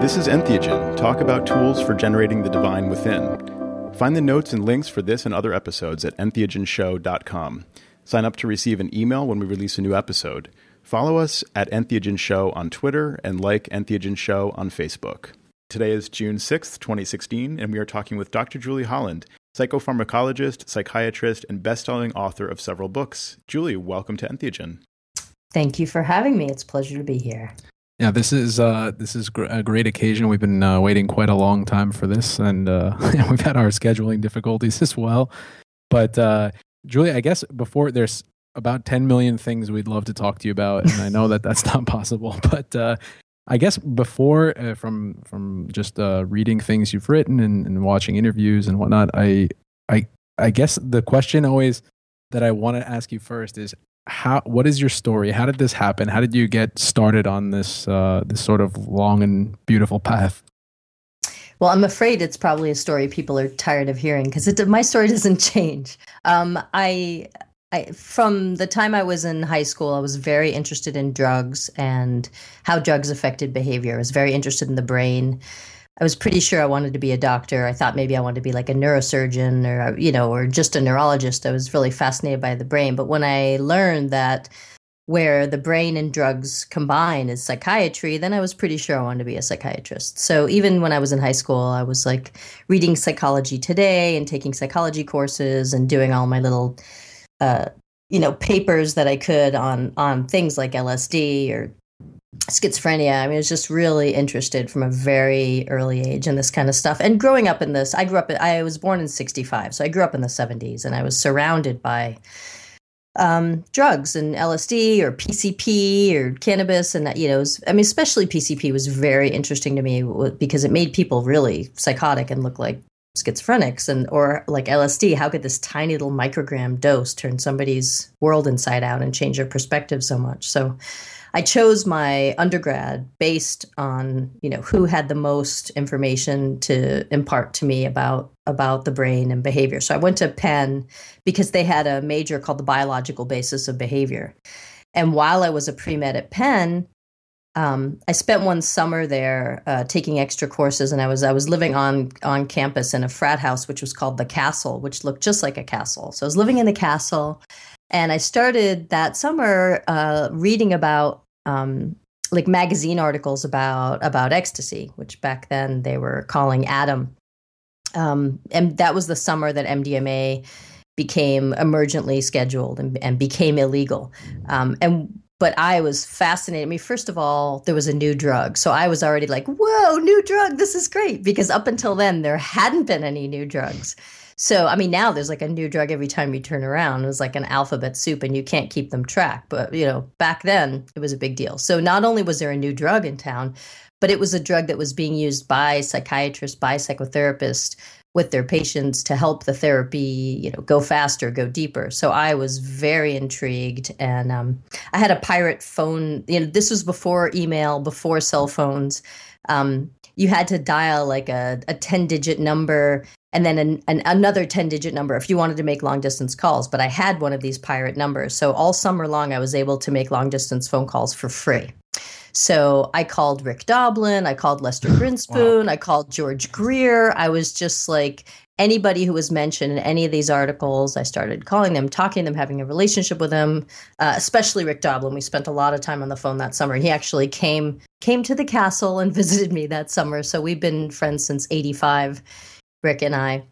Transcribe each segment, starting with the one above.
This is Entheogen, talk about tools for generating the divine within. Find the notes and links for this and other episodes at entheogenshow.com. Sign up to receive an email when we release a new episode. Follow us at Entheogen Show on Twitter and like Entheogen Show on Facebook. Today is June 6th, 2016, and we are talking with Dr. Julie Holland, psychopharmacologist, psychiatrist, and best-selling author of several books. Julie, welcome to Entheogen. Thank you for having me. It's a pleasure to be here. Yeah, this is uh, this is gr- a great occasion. We've been uh, waiting quite a long time for this, and uh, we've had our scheduling difficulties as well. But uh, Julie, I guess before there's about 10 million things we'd love to talk to you about, and I know that that's not possible. But uh, I guess before, uh, from from just reading things you've written and, and watching interviews and whatnot, I I I guess the question always that I want to ask you first is how what is your story? How did this happen? How did you get started on this uh, this sort of long and beautiful path? Well i'm afraid it's probably a story people are tired of hearing because my story doesn't change. Um, I, I from the time i was in high school i was very interested in drugs and how drugs affected behavior. I was very interested in the brain I was pretty sure I wanted to be a doctor. I thought maybe I wanted to be like a neurosurgeon or you know or just a neurologist. I was really fascinated by the brain, but when I learned that where the brain and drugs combine is psychiatry, then I was pretty sure I wanted to be a psychiatrist. So even when I was in high school, I was like reading Psychology Today and taking psychology courses and doing all my little uh, you know papers that I could on on things like LSD or schizophrenia. I mean, I was just really interested from a very early age in this kind of stuff. And growing up in this, I grew up, I was born in 65. So I grew up in the 70s and I was surrounded by um, drugs and LSD or PCP or cannabis. And, that you know, was, I mean, especially PCP was very interesting to me because it made people really psychotic and look like schizophrenics and or like LSD how could this tiny little microgram dose turn somebody's world inside out and change their perspective so much so I chose my undergrad based on you know who had the most information to impart to me about about the brain and behavior. So I went to Penn because they had a major called the biological basis of behavior. And while I was a pre med at Penn, um, I spent one summer there uh, taking extra courses, and I was I was living on on campus in a frat house, which was called the Castle, which looked just like a castle. So I was living in the castle, and I started that summer uh, reading about um, like magazine articles about about ecstasy, which back then they were calling Adam. Um, and that was the summer that MDMA became emergently scheduled and, and became illegal. Um, and but I was fascinated. I mean, first of all, there was a new drug. So I was already like, whoa, new drug. This is great. Because up until then, there hadn't been any new drugs. So, I mean, now there's like a new drug every time you turn around. It was like an alphabet soup and you can't keep them track. But, you know, back then it was a big deal. So, not only was there a new drug in town, but it was a drug that was being used by psychiatrists, by psychotherapists with their patients to help the therapy, you know, go faster, go deeper. So I was very intrigued, and um, I had a pirate phone. You know, this was before email, before cell phones. Um, you had to dial like a, a 10 digit number and then an, an, another 10 digit number if you wanted to make long distance calls. But I had one of these pirate numbers. So all summer long, I was able to make long distance phone calls for free. So I called Rick Doblin, I called Lester Grinspoon, wow. I called George Greer. I was just like anybody who was mentioned in any of these articles, I started calling them, talking to them, having a relationship with them, uh, especially Rick Doblin. We spent a lot of time on the phone that summer. He actually came came to the castle and visited me that summer. So we've been friends since 85 Rick and I.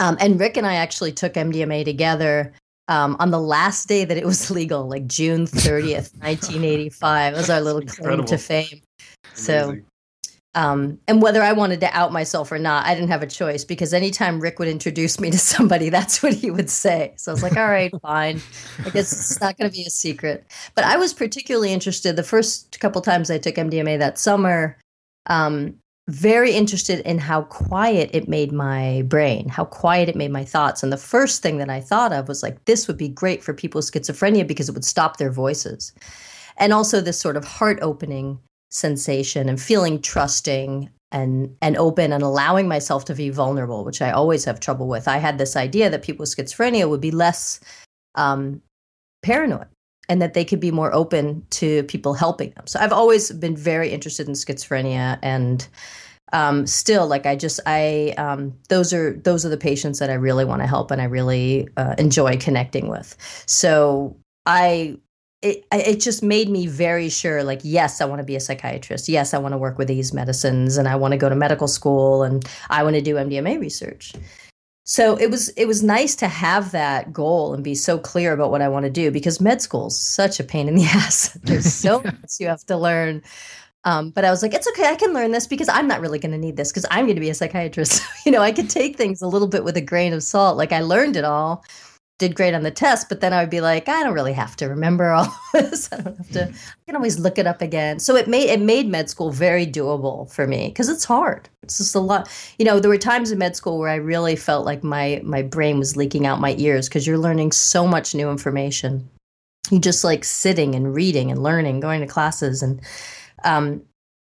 Um, and Rick and I actually took MDMA together um, on the last day that it was legal, like June 30th, 1985. It was our little claim to fame. So, um, and whether I wanted to out myself or not, I didn't have a choice because anytime Rick would introduce me to somebody, that's what he would say. So I was like, all right, fine. I guess it's not going to be a secret. But I was particularly interested the first couple times I took MDMA that summer. Um, very interested in how quiet it made my brain, how quiet it made my thoughts. And the first thing that I thought of was like, this would be great for people with schizophrenia because it would stop their voices. And also this sort of heart opening sensation and feeling trusting and and open and allowing myself to be vulnerable, which I always have trouble with. I had this idea that people with schizophrenia would be less um, paranoid and that they could be more open to people helping them. So I've always been very interested in schizophrenia and um, still like I just I um, those are those are the patients that I really want to help and I really uh, enjoy connecting with. So I it it just made me very sure like yes I want to be a psychiatrist. Yes, I want to work with these medicines and I want to go to medical school and I want to do MDMA research so it was it was nice to have that goal and be so clear about what I want to do because med school is such a pain in the ass. There's so much you have to learn. Um, but I was like, it's okay, I can learn this because I'm not really going to need this because I'm going to be a psychiatrist. you know, I could take things a little bit with a grain of salt. Like I learned it all, did great on the test, but then I would be like, I don't really have to remember all this. I don't have to. I can always look it up again. So it made it made med school very doable for me because it's hard. It's just a lot. You know, there were times in med school where I really felt like my my brain was leaking out my ears because you're learning so much new information. You just like sitting and reading and learning, going to classes, and um,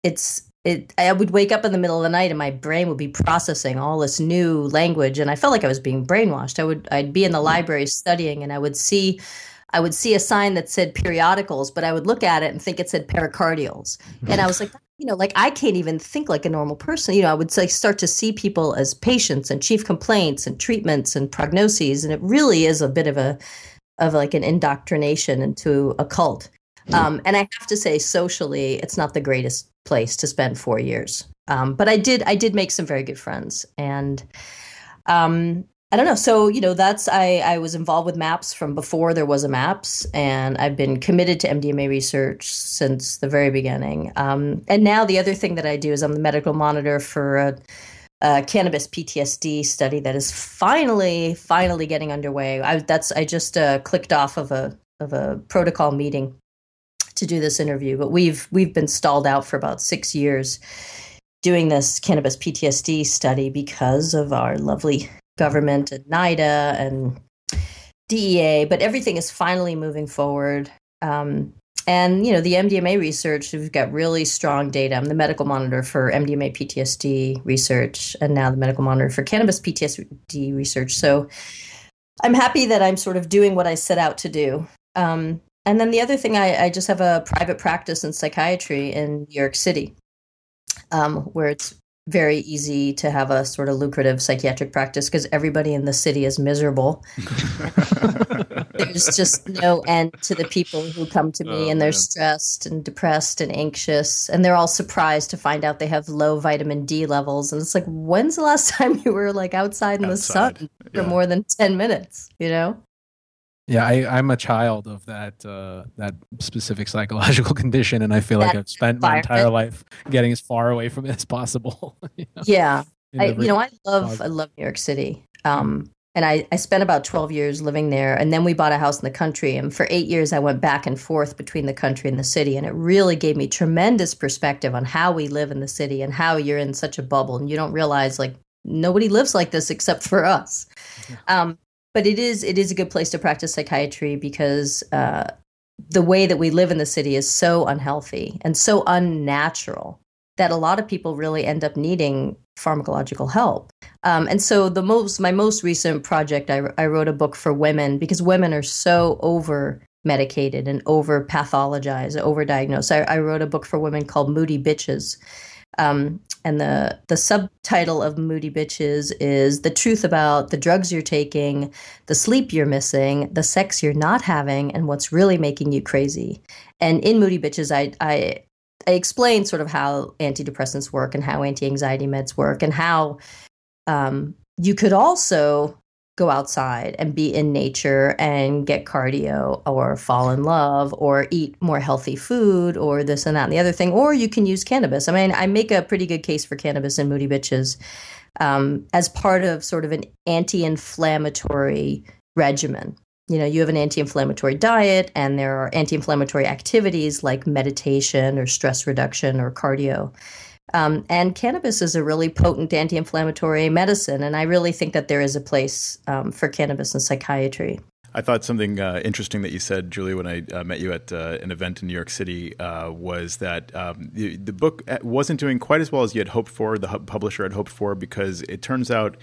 it's it I would wake up in the middle of the night and my brain would be processing all this new language and I felt like I was being brainwashed. I would I'd be in the library studying and I would see I would see a sign that said periodicals, but I would look at it and think it said pericardials. And I was like, you know, like I can't even think like a normal person. You know, I would like start to see people as patients and chief complaints and treatments and prognoses, and it really is a bit of a of like an indoctrination into a cult. Um, and I have to say, socially, it's not the greatest place to spend four years. Um, but I did, I did make some very good friends, and um, I don't know. So you know, that's I, I was involved with MAPS from before there was a MAPS, and I've been committed to MDMA research since the very beginning. Um, and now the other thing that I do is I'm the medical monitor for a, cannabis PTSD study that is finally, finally getting underway. I that's I just uh, clicked off of a of a protocol meeting to do this interview, but we've we've been stalled out for about six years doing this cannabis PTSD study because of our lovely government and NIDA and DEA. But everything is finally moving forward. Um, and you know the MDMA research, we've got really strong data. I'm the medical monitor for MDMA PTSD research, and now the medical monitor for cannabis PTSD research. So I'm happy that I'm sort of doing what I set out to do. Um, and then the other thing, I, I just have a private practice in psychiatry in New York City, um, where it's very easy to have a sort of lucrative psychiatric practice because everybody in the city is miserable. There's just no end to the people who come to me oh, and they're man. stressed and depressed and anxious. And they're all surprised to find out they have low vitamin D levels. And it's like, when's the last time you were like outside in outside. the sun for yeah. more than 10 minutes, you know? Yeah, I, am a child of that uh, that specific psychological condition, and I feel that like I've spent my entire life getting as far away from it as possible. you know? Yeah, I, you know, I love I love New York City, um, and I, I spent about 12 years living there, and then we bought a house in the country, and for eight years I went back and forth between the country and the city, and it really gave me tremendous perspective on how we live in the city and how you're in such a bubble, and you don't realize like nobody lives like this except for us. Um, but it is it is a good place to practice psychiatry because uh, the way that we live in the city is so unhealthy and so unnatural that a lot of people really end up needing pharmacological help. Um, and so the most my most recent project, I, I wrote a book for women because women are so over medicated and over pathologized, over diagnosed. I, I wrote a book for women called Moody Bitches. Um, and the the subtitle of Moody Bitches is the truth about the drugs you're taking, the sleep you're missing, the sex you're not having, and what's really making you crazy. And in Moody Bitches, I I I explain sort of how antidepressants work and how anti-anxiety meds work and how um, you could also go outside and be in nature and get cardio or fall in love or eat more healthy food or this and that and the other thing. Or you can use cannabis. I mean, I make a pretty good case for cannabis in Moody Bitches um, as part of sort of an anti inflammatory regimen. You know, you have an anti inflammatory diet and there are anti inflammatory activities like meditation or stress reduction or cardio. Um, and cannabis is a really potent anti inflammatory medicine. And I really think that there is a place um, for cannabis in psychiatry. I thought something uh, interesting that you said, Julie, when I uh, met you at uh, an event in New York City, uh, was that um, the, the, book uh, wasn't doing quite as well as you had hoped for, the publisher had hoped for, because it turns out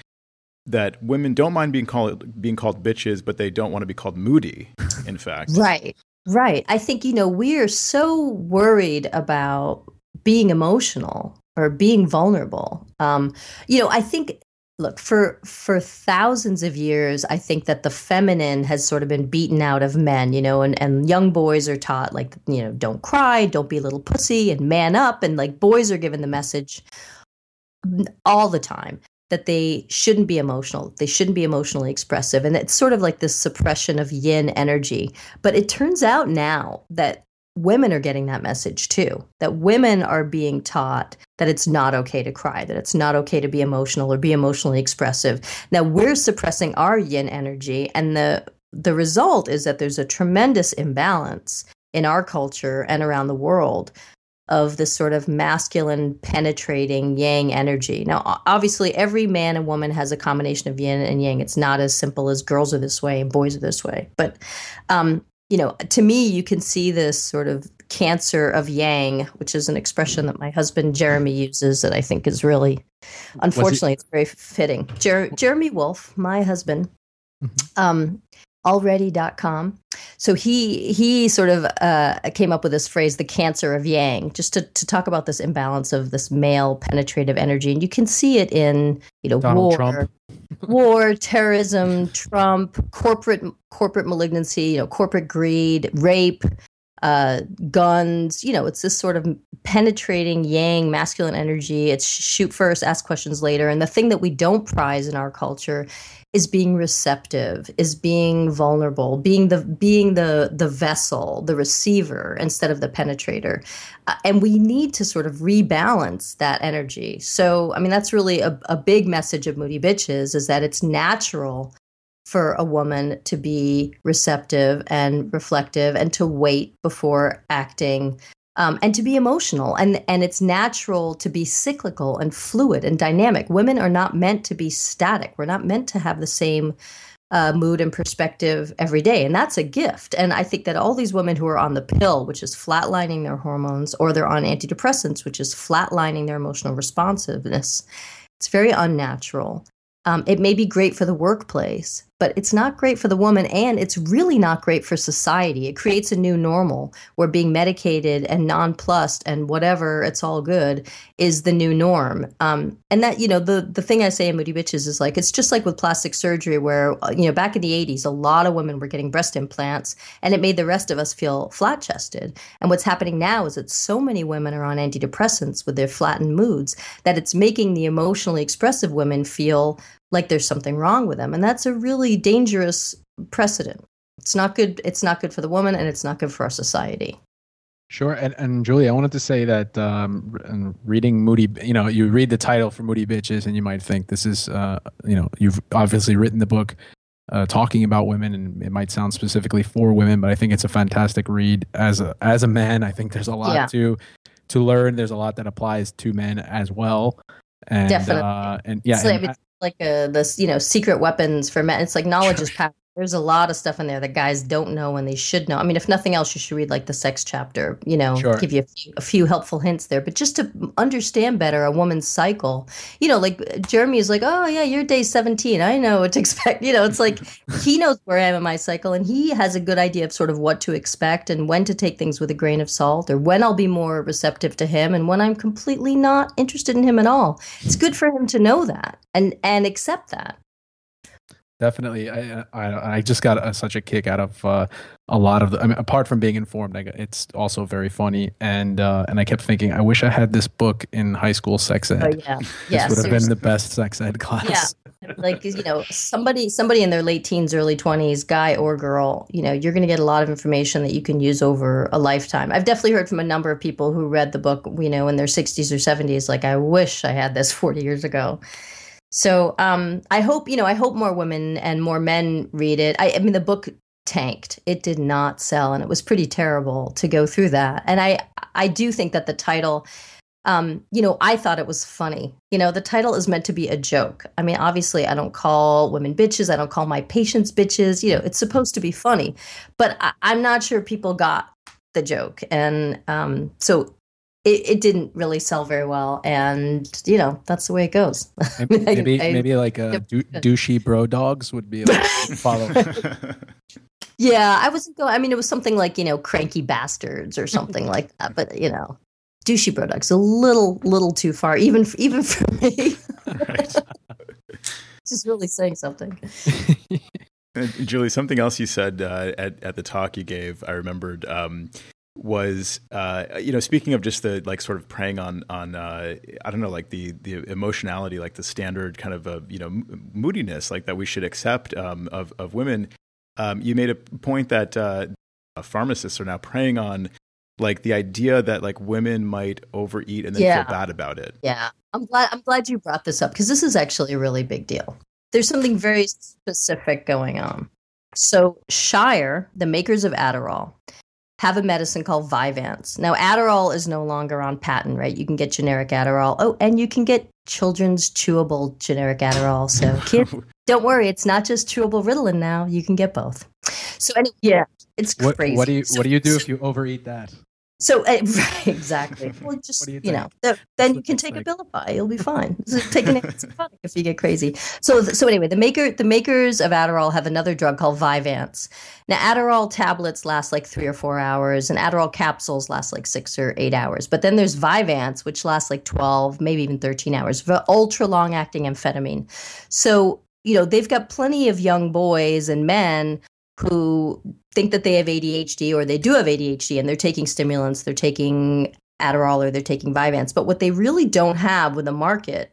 that women don't mind being called being called bitches, but they don't want to be called moody. In fact, right. Right. I think, you know, we're so worried about being emotional or being vulnerable. Um, you know, I think look for for thousands of years i think that the feminine has sort of been beaten out of men you know and and young boys are taught like you know don't cry don't be a little pussy and man up and like boys are given the message all the time that they shouldn't be emotional they shouldn't be emotionally expressive and it's sort of like this suppression of yin energy but it turns out now that women are getting that message too that women are being taught that it's not okay to cry that it's not okay to be emotional or be emotionally expressive now we're suppressing our yin energy and the the result is that there's a tremendous imbalance in our culture and around the world of this sort of masculine penetrating yang energy. Now, obviously, every man and woman has a combination of yin and yang. It's not as simple as girls are this way and boys are this way. But um, you know, to me, you can see this sort of cancer of yang, which is an expression that my husband Jeremy uses that I think is really, unfortunately, it's very fitting. Jer- Jeremy Wolff, my husband, mm-hmm. um, already.com. So he he sort of uh, came up with this phrase, the cancer of yang, just to, to talk about this imbalance of this male penetrative energy. And you can see it in, you know, Donald war, Trump. war, terrorism, Trump, corporate corporate malignancy, you know, corporate greed, rape, uh, guns. You know, it's this sort of penetrating yang masculine energy. It's shoot first, ask questions later. And the thing that we don't prize in our culture is being receptive, is being vulnerable, being the being the the vessel, the receiver instead of the penetrator. Uh, and we need to sort of rebalance that energy. So, I mean, that's really a, a big message of Moody Bitches is that it's natural for a woman to be receptive and reflective and to wait before acting um, and to be emotional. And and it's natural to be cyclical and fluid and dynamic. Women are not meant to be static. We're not meant to have the same uh, mood and perspective every day. And that's a gift. And i think that all these women who are on the pill which is flatlining their hormones or they're on antidepressants which is flatlining their emotional responsiveness it's very unnatural. Um, it may be great for the workplace, but it's not great for the woman, and it's really not great for society. It creates a new normal where being medicated and nonplussed and whatever, it's all good, is the new norm. Um, and that, you know, the the thing I say in Moody Bitches is like it's just like with plastic surgery, where uh, you know back in the '80s, a lot of women were getting breast implants, and it made the rest of us feel flat chested. And what's happening now is that so many women are on antidepressants with their flattened moods that it's making the emotionally expressive women feel like there's something wrong with them and that's a really dangerous precedent it's not good it's not good for the woman and it's not good for our society Sure, and, and Julie, I wanted to say that um, reading Moody, you know, you read the title for Moody Bitches, and you might think this is, uh, you know, you've obviously written the book uh, talking about women, and it might sound specifically for women, but I think it's a fantastic read. As a as a man, I think there's a lot yeah. to to learn. There's a lot that applies to men as well. And, Definitely. Uh, and yeah, and, like a this you know secret weapons for men. It's like knowledge is power. There's a lot of stuff in there that guys don't know and they should know. I mean, if nothing else, you should read like the sex chapter, you know, sure. give you a few, a few, helpful hints there. But just to understand better a woman's cycle, you know, like Jeremy is like, oh, yeah, you're day 17. I know what to expect. You know, it's like he knows where I am in my cycle and he has a good idea of sort of what to expect and when to take things with a grain of salt or when I'll be more receptive to him and when I'm completely not interested in him at all. It's good for him to know that and, and accept that. Definitely, I I, I just got a, such a kick out of uh, a lot of the. I mean, apart from being informed, I got, it's also very funny, and uh, and I kept thinking, I wish I had this book in high school sex ed. Oh yeah, yeah, this would have been the best sex ed class. Yeah, like you know, somebody somebody in their late teens, early twenties, guy or girl, you know, you're going to get a lot of information that you can use over a lifetime. I've definitely heard from a number of people who read the book, you know, in their 60s or 70s, like I wish I had this 40 years ago so um, I hope you know I hope more women and more men read it. I, I, mean the book tanked; it did not sell, and it was pretty terrible to go through that. And I I do think that the title. Um, you know, I thought it was funny. You know, the title is meant to be a joke. I mean, obviously, I don't call women bitches. I don't call my patients bitches. You know, it's supposed to be funny, but I, am not sure people got the joke. And um, so it, it didn't really sell very well, and you know that's the way it goes. Maybe maybe, I, maybe like a uh, douchey bro dogs would be like follow. Yeah, I wasn't going. I mean, it was something like you know, cranky bastards or something like that. But you know, douchey bro dogs a little, little too far, even even for me. Right. Just really saying something. Julie, something else you said uh, at at the talk you gave, I remembered. Um, was uh, you know speaking of just the like sort of preying on on uh, I don't know like the the emotionality like the standard kind of uh, you know moodiness like that we should accept um, of of women. Um, you made a point that uh, pharmacists are now preying on like the idea that like women might overeat and then yeah. feel bad about it. Yeah, I'm glad I'm glad you brought this up because this is actually a really big deal. There's something very specific going on. So Shire, the makers of Adderall, have a medicine called Vyvanse. Now, Adderall is no longer on patent, right? You can get generic Adderall. Oh, and you can get children's chewable generic Adderall. So, kids, don't worry, it's not just chewable Ritalin now. You can get both. So, anyway, yeah, it's crazy. What, what do you so, What do you do so, if you overeat that? So uh, right, exactly. Well, just you, you, know, then you can take like? a Abilify. You'll be fine. take an antipsychotic if you get crazy. So so anyway, the maker the makers of Adderall have another drug called Vyvanse. Now Adderall tablets last like three or four hours, and Adderall capsules last like six or eight hours. But then there's Vyvanse, which lasts like twelve, maybe even thirteen hours. Ultra long acting amphetamine. So you know they've got plenty of young boys and men who think that they have ADHD or they do have ADHD and they're taking stimulants, they're taking Adderall or they're taking Vyvanse. But what they really don't have with the market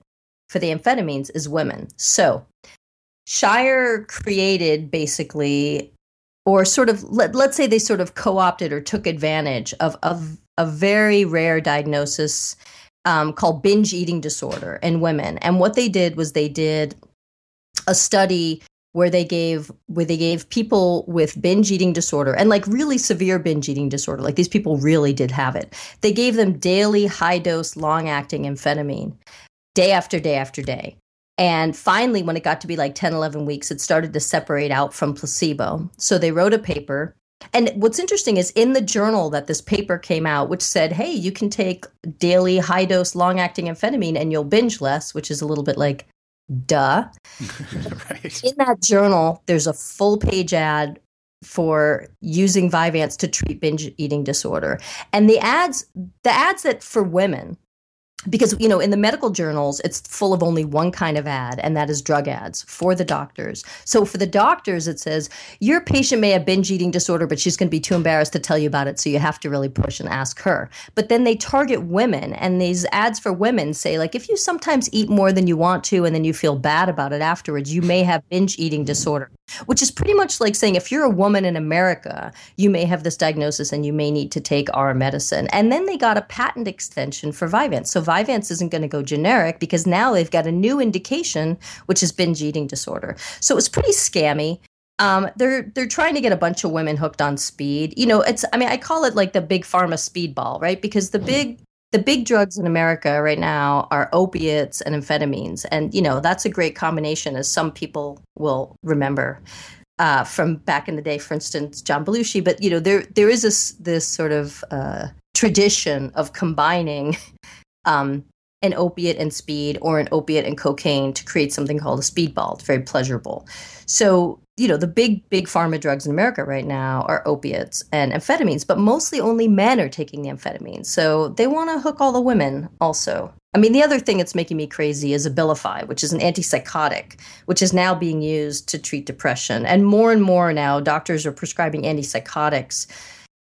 for the amphetamines is women. So Shire created basically, or sort of, let, us say they sort of co opted or took advantage of, of a very rare diagnosis um, called binge eating disorder in women. And what they did was they did a study where they gave where they gave people with binge eating disorder and like really severe binge eating disorder like these people really did have it. They gave them daily high dose long acting amphetamine day after day after day. And finally when it got to be like 10 11 weeks it started to separate out from placebo. So they wrote a paper. And what's interesting is in the journal that this paper came out, which said, hey, you can take daily high dose long acting amphetamine and you'll binge less, which is a little bit like Duh. right. In that journal, there's a full page ad for using Vyvanse to treat binge eating disorder. And the ads, the ads that for women because you know in the medical journals it's full of only one kind of ad and that is drug ads for the doctors. So for the doctors it says your patient may have binge eating disorder but she's going to be too embarrassed to tell you about it so you have to really push and ask her. But then they target women and these ads for women say like if you sometimes eat more than you want to and then you feel bad about it afterwards you may have binge eating disorder which is pretty much like saying if you're a woman in America, you may have this diagnosis and you may need to take our medicine. And then they got a patent extension for Vyvanse. So Vyvanse isn't going to go generic because now they've got a new indication, which is binge eating disorder. So it's pretty scammy. Um, they're they're trying to get a bunch of women hooked on speed. You know, it's I mean I call it like the big pharma speedball, right? Because the big the big drugs in America right now are opiates and amphetamines. And, you know, that's a great combination, as some people will remember uh, from back in the day, for instance, John Belushi. But, you know, there there is this, this sort of uh, tradition of combining um, an opiate and speed or an opiate and cocaine to create something called a speedball. It's very pleasurable. So, you know, the big, big pharma drugs in America right now are opiates and amphetamines, but mostly only men are taking the amphetamines. So they want to hook all the women also. I mean, the other thing that's making me crazy is Abilify, which is an antipsychotic, which is now being used to treat depression. And more and more now, doctors are prescribing antipsychotics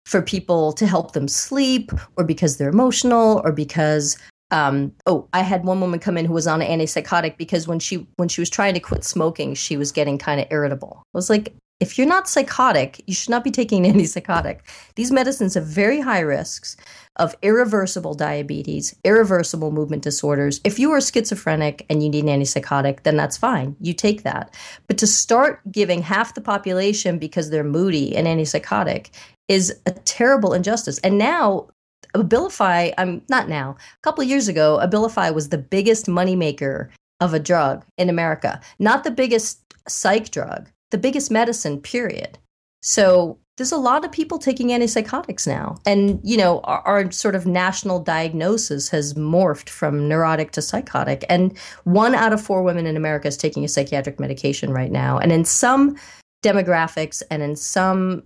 for people to help them sleep or because they're emotional or because um, oh, I had one woman come in who was on an antipsychotic because when she when she was trying to quit smoking, she was getting kind of irritable. I was like, if you're not psychotic, you should not be taking an antipsychotic. These medicines have very high risks of irreversible diabetes, irreversible movement disorders. If you are schizophrenic and you need an antipsychotic, then that's fine. You take that. But to start giving half the population because they're moody an antipsychotic is a terrible injustice. And now Abilify, I'm not now, a couple years ago, Abilify was the biggest moneymaker of a drug in America. Not the biggest psych drug, the biggest medicine, period. So there's a lot of people taking antipsychotics now. And, you know, our, our, sort of national diagnosis has morphed from neurotic to psychotic. And one out of four women in America is taking a psychiatric medication right now. And in some demographics, and in some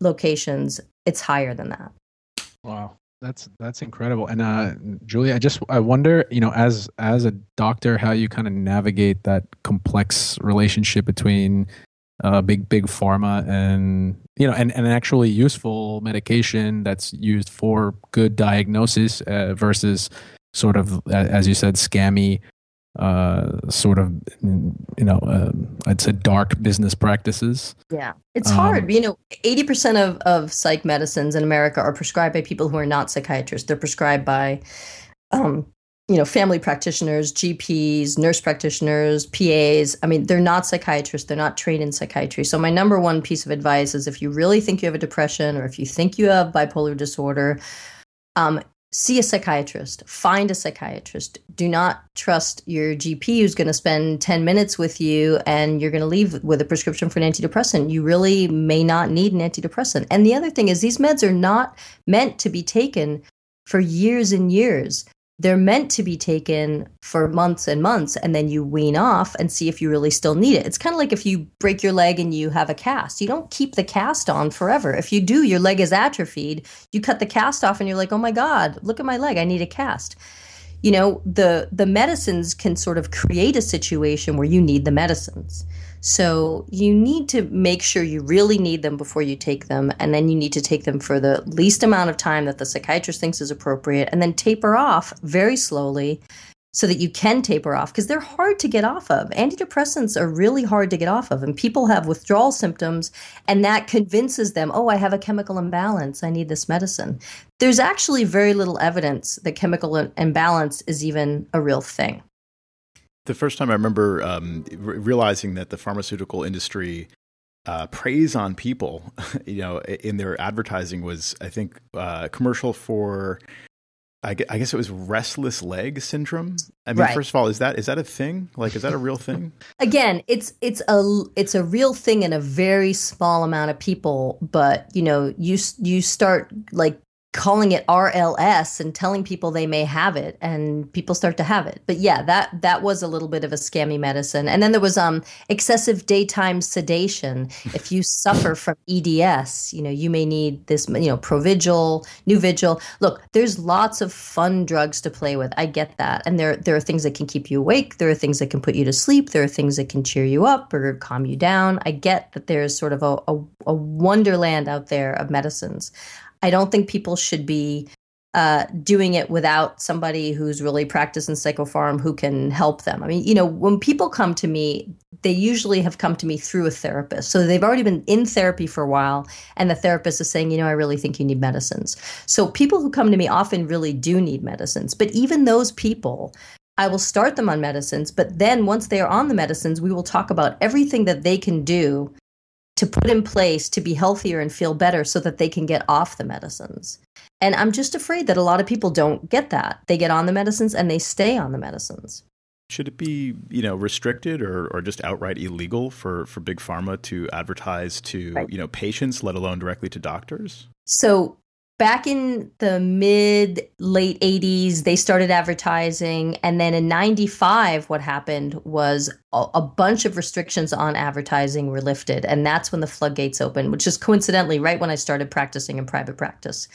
locations, it's higher than that. Wow. That's that's incredible. And uh Julie, I just I wonder, you know, as as a doctor, how you kind of navigate that complex relationship between uh, big big pharma and you know and, and actually useful medication that's used for good diagnosis uh, versus sort of as you said scammy uh, sort of you know uh, I'd say dark business practices. Yeah, it's um, hard. You know, eighty percent of of psych medicines in America are prescribed by people who are not psychiatrists. They're prescribed by um, you know, family practitioners, GPs, nurse practitioners, PAs. I mean, they're not psychiatrists. They're not trained in psychiatry. So my number one piece of advice is if you really think you have a depression or if you think you have bipolar disorder, um, see a psychiatrist. Find a psychiatrist. Do not trust your GP who's going to spend 10 minutes with you and you're going to leave with a prescription for an antidepressant. You really may not need an antidepressant. And the other thing is these meds are not meant to be taken for years and years they're meant to be taken for months and months and then you wean off and see if you really still need it. It's kind of like if you break your leg and you have a cast. You don't keep the cast on forever. If you do, your leg is atrophied. You cut the cast off and you're like, "Oh my god, look at my leg. I need a cast." You know, the the medicines can sort of create a situation where you need the medicines. So you need to make sure you really need them before you take them, and then you need to take them for the least amount of time that the psychiatrist thinks is appropriate, and then taper off very slowly so that you can taper off because they're hard to get off of. Antidepressants are really hard to get off of, and people have withdrawal symptoms, and that convinces them, oh, I have a chemical imbalance. I need this medicine. There's actually very little evidence that chemical imbalance is even a real thing the first time I remember um, realizing that the pharmaceutical industry uh, preys on people, you know, in their advertising was, I think, uh, a commercial for, I guess it was restless leg syndrome. I mean, right. first of all, is that is that a thing? Like, is that a real thing? Again, it's it's a it's a real thing in a very small amount of people, but you know, you you start like calling it RLS and telling people they may have it and people start to have it. But yeah, that that was a little bit of a scammy medicine. And then there was um excessive daytime sedation. if you suffer from EDS, you know, you may need this, you know, Provigil, Nuvigil. Look, there's lots of fun drugs to play with. I get that. And there there are things that can keep you awake, there are things that can put you to sleep, there are things that can cheer you up or calm you down. I get that there's sort of a, a, a wonderland out there of medicines. I don't think people should be uh, doing it without somebody who's really practiced practicing psychopharm who can help them. I mean, you know, when people come to me, they usually have come to me through a therapist. So they've already been in therapy for a while, and the therapist is saying, you know, I really think you need medicines. So people who come to me often really do need medicines. But even those people, I will start them on medicines. But then once they are on the medicines, we will talk about everything that they can do to put in place to be healthier and feel better so that they can get off the medicines. And I'm just afraid that a lot of people don't get that. They get on the medicines and they stay on the medicines. Should it be, you know, restricted or, or just outright illegal for, for big pharma to advertise to, right. you know, patients, let alone directly to doctors? So back in the mid late 80s they started advertising and then in 95 what happened was a, a, bunch of restrictions on advertising were lifted and that's when the floodgates opened which is coincidentally right when i started practicing in private practice.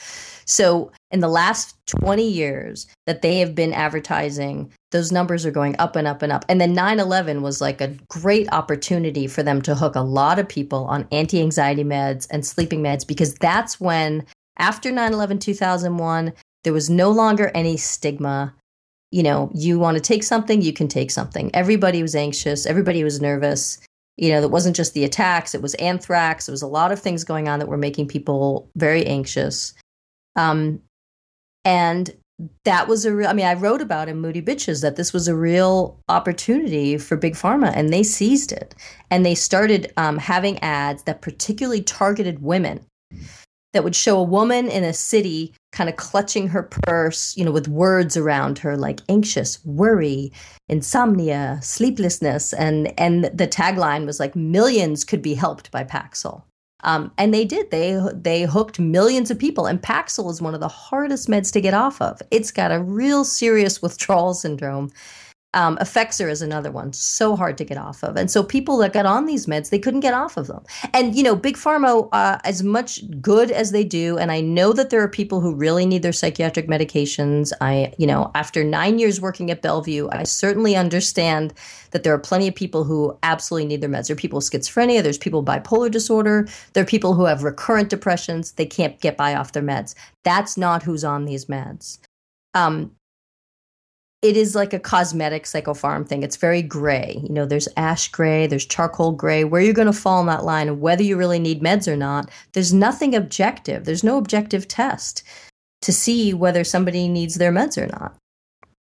So in the last 20 years that they have been advertising those numbers are going up and up and up. And then 9-11 was like a great opportunity for them to hook a lot of people on anti-anxiety meds and sleeping meds because that's when after 9 11 2001, there was no longer any stigma. You know, you want to take something, you can take something. Everybody was anxious, everybody was nervous. You know, it wasn't just the attacks, it was anthrax, it was a lot of things going on that were making people very anxious. Um, and that was a real, I mean, I wrote about in Moody Bitches that this was a real opportunity for Big Pharma, and they seized it. And they started um, having ads that particularly targeted women that would show a woman in a city kind of clutching her purse, you know, with words around her like anxious, worry, insomnia, sleeplessness, and and the tagline was like millions could be helped by Paxil. Um, and they did. They they hooked millions of people, and Paxil is one of the hardest meds to get off of. It's got a real serious withdrawal syndrome, Um, Effexor is another one, so hard to get off of. And so people that got on these meds, they couldn't get off of them. And, you know, Big Pharma, uh, as much good as they do, and I know that there are people who really need their psychiatric medications. I, you know, after nine years working at Bellevue, I certainly understand that there are plenty of people who absolutely need their meds. There are people with schizophrenia, there's people with bipolar disorder, there are people who have recurrent depressions, they can't get by off their meds. That's not who's on these meds. Um, it is like a cosmetic psychopharm thing. It's very gray. You know, there's ash gray, there's charcoal gray. Where you're going to fall in that line, and whether you really need meds or not, there's nothing objective. There's no objective test to see whether somebody needs their meds or not.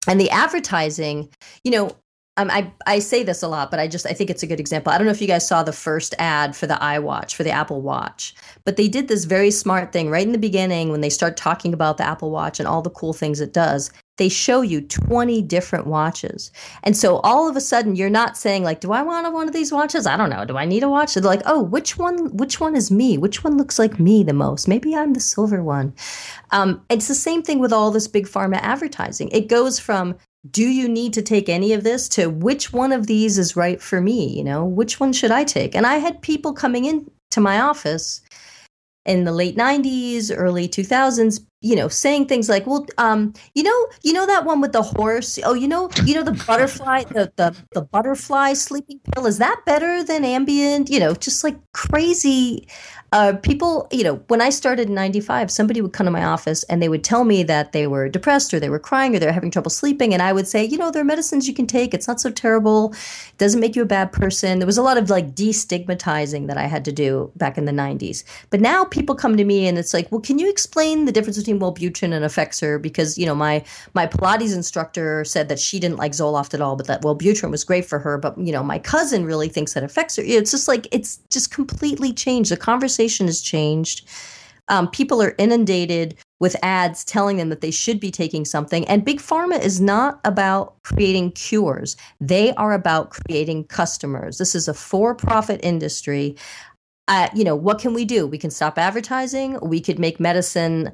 And the advertising, you know, um, I I say this a lot, but I just I think it's a good example. I don't know if you guys saw the first ad for the iWatch for the Apple Watch, but they did this very smart thing right in the beginning when they start talking about the Apple Watch and all the cool things it does. They show you 20 different watches. And so all of a sudden you're not saying like, do I want one of these watches? I don't know. Do I need a watch? They're like, oh, which one which one is me? Which one looks like me the most? Maybe I'm the silver one. Um, it's the same thing with all this big pharma advertising. It goes from do you need to take any of this to which one of these is right for me you know which one should i take and i had people coming in to my office in the late 90s early 2000s you know saying things like well um you know you know that one with the horse oh you know you know the butterfly the the, the butterfly sleeping pill is that better than ambien you know just like crazy uh, people, you know, when I started in 95, somebody would come to my office and they would tell me that they were depressed or they were crying or they're having trouble sleeping. And I would say, you know, there are medicines you can take. It's not so terrible. It doesn't make you a bad person. There was a lot of like destigmatizing that I had to do back in the 90s. But now people come to me and it's like, well, can you explain the difference between Wellbutrin and Effexor? Because, you know, my, my Pilates instructor said that she didn't like Zoloft at all, but that Wellbutrin was great for her. But, you know, my cousin really thinks that Effexor, it's just like, it's just completely changed. The conversation conversation has changed. Um, people are inundated with ads telling them that they should be taking something. And big pharma is not about creating cures, they are about creating customers. This is a for profit industry. Uh, you know, what can we do? We can stop advertising. We could make medicine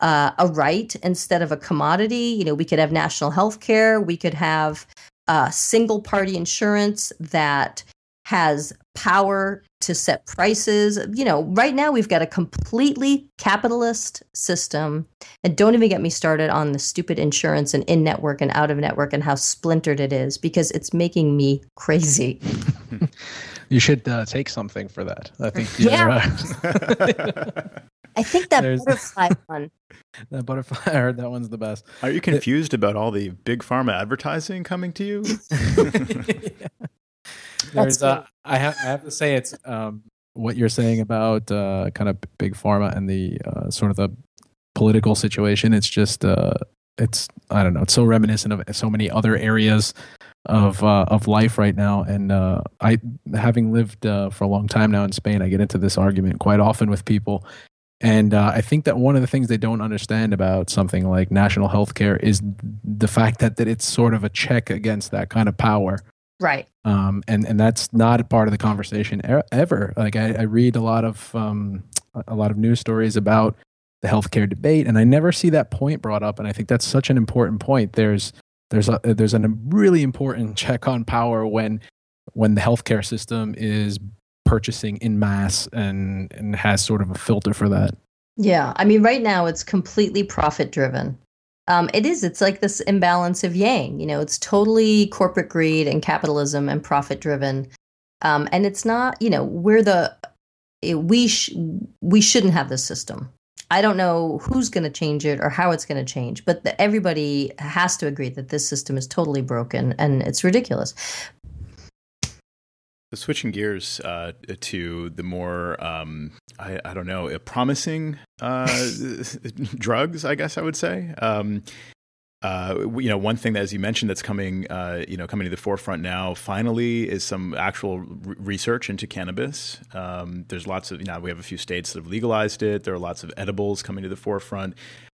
uh, a right instead of a commodity. You know, we could have national health care. We could have uh, single party insurance that has power to set prices. You know, right now we've got a completely capitalist system. And don't even get me started on the stupid insurance and in network and out of network and how splintered it is because it's making me crazy. you should uh, take something for that. I think. Yeah. I think that There's, butterfly one. That butterfly, I heard that one's the best. Are you confused about all the big pharma advertising coming to you? There's, uh, I have, I have to say, it's um, what you're saying about uh, kind of big pharma and the uh, sort of the political situation. It's just, uh, it's I don't know, it's so reminiscent of so many other areas of uh, of life right now. And uh, I, having lived uh, for a long time now in Spain, I get into this argument quite often with people. And uh, I think that one of the things they don't understand about something like national health care is the fact that, that it's sort of a check against that kind of power. Right. Um, and, and that's not a part of the conversation ever. Like I, I read a lot of, um, a lot of news stories about the healthcare debate, and I never see that point brought up. And I think that's such an important point. There's, there's a, there's a really important check on power when, when the healthcare system is purchasing in mass and, and has sort of a filter for that. Yeah. I mean, right now it's completely profit driven um, it is. It's like this imbalance of yang. You know, it's totally corporate greed and capitalism and profit driven. Um, and it's not. You know, we're the it, we sh- we shouldn't have this system. I don't know who's going to change it or how it's going to change, but the, everybody has to agree that this system is totally broken and it's ridiculous. So switching gears uh, to the more, um, I, I, don't know, uh, promising uh, drugs, I guess I would say. Um, uh, you know, one thing that, as you mentioned, that's coming, uh, you know, coming to the forefront now, finally, is some actual research into cannabis. Um, there's lots of, you know, we have a few states that have legalized it. There are lots of edibles coming to the forefront.